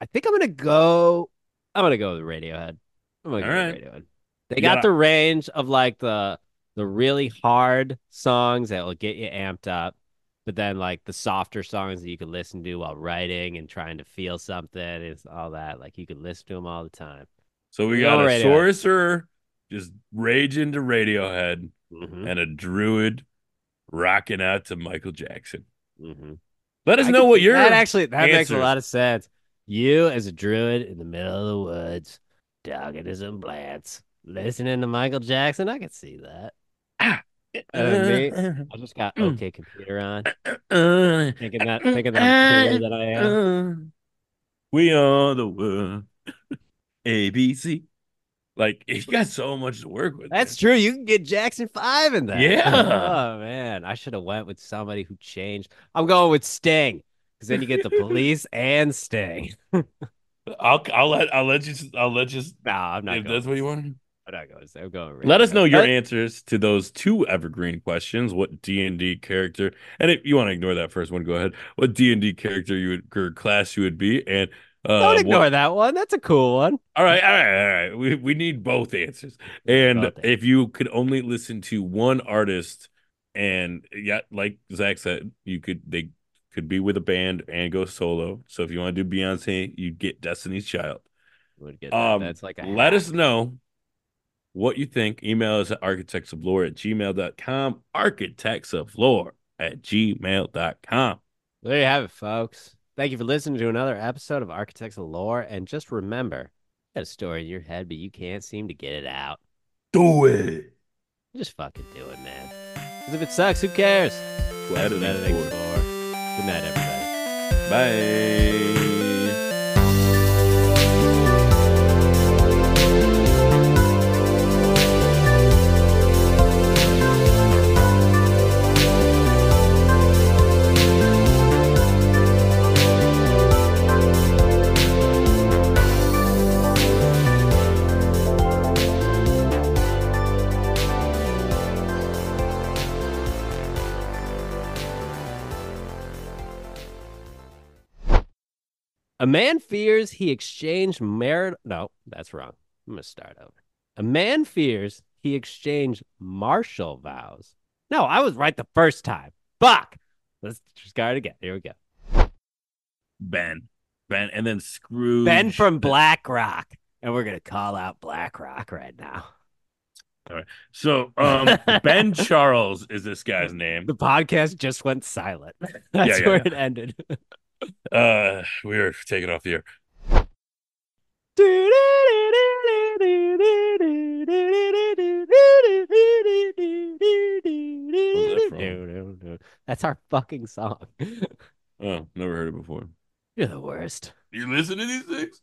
A: I think I'm gonna go. I'm gonna go with Radiohead. I'm gonna
B: All
A: go
B: right.
A: with Radiohead. They
B: You
A: got
B: gotta-
A: the range of like the the really hard songs that will get you amped up, but then like the softer songs that you could listen to while writing and trying to feel something is all that. Like you could listen to them all the time.
B: So we
A: Go
B: got a
A: Radiohead.
B: sorcerer just rage into Radiohead
A: Mm-hmm.
B: and a druid rocking out to Michael Jackson.
A: Mm-hmm.
B: Let us
A: I
B: know
A: could
B: what
A: see-
B: your
A: that actually that makes a lot of sense. You as a druid in the middle of the woods, dogging to some plants, listening to Michael Jackson. I could see that. Uh, me, I just got
B: Mm.
A: OK Computer on,
B: Uh,
A: thinking that thinking that I'm cooler I am.
B: We are the world. ABC. Like you got so much to work with.
A: That's true. You can get Jackson Five in that.
B: Yeah.
A: Oh man, I should have went with somebody who changed. I'm going with Sting because then you get the police and Sting.
B: I'll I'll let I'll let you I'll let you
A: No, I'm not
B: if that's what you want.
A: I'm not going. I'm going.
B: Let us know your
A: But-
B: answers to those two evergreen questions. What D and D character, and if you want to ignore that first one, go ahead. What D and D character you would or class you would be, and uh,
A: Don't ignore
B: what-
A: that one. That's a cool one.
B: All right, all right, all right. We we need both answers. And
A: Both
B: if you could only listen to one artist, and yeah, like Zach said, you could they could be with a band and go solo. So if you want to do Beyonce, you get Destiny's Child.
A: Would get that.
B: Um,
A: That's like a
B: let
A: hack.
B: us know what you think. Email us at architectsoflore at gmail.com. Architectsoflore at gmail.com.
A: There you have it, folks. Thank you for listening to another episode of Architects of Lore. And just remember, you got a story in your head, but you can't seem to get it out.
B: Do it.
A: Just fucking do it, man. Because if it sucks, who cares? That's what
B: Editing for.
A: for. Good night, everybody.
B: Bye.
A: A man fears he exchanged merit. No, that's wrong. I'm going to start over. A man fears he exchanged martial vows. No, I was right the first time. Fuck. Let's just start again. Here we go.
B: Ben. Ben. And then Scrooge.
A: Ben from BlackRock. And we're going to call out BlackRock right now. All right.
B: So um Ben Charles is this guy's name.
A: The podcast just went silent. That's
B: yeah,
A: where
B: yeah.
A: it ended.
B: Uh we were taking off the air.
A: That's our fucking song.
B: Oh, never heard it before.
A: You're the worst.
B: You listen to these things?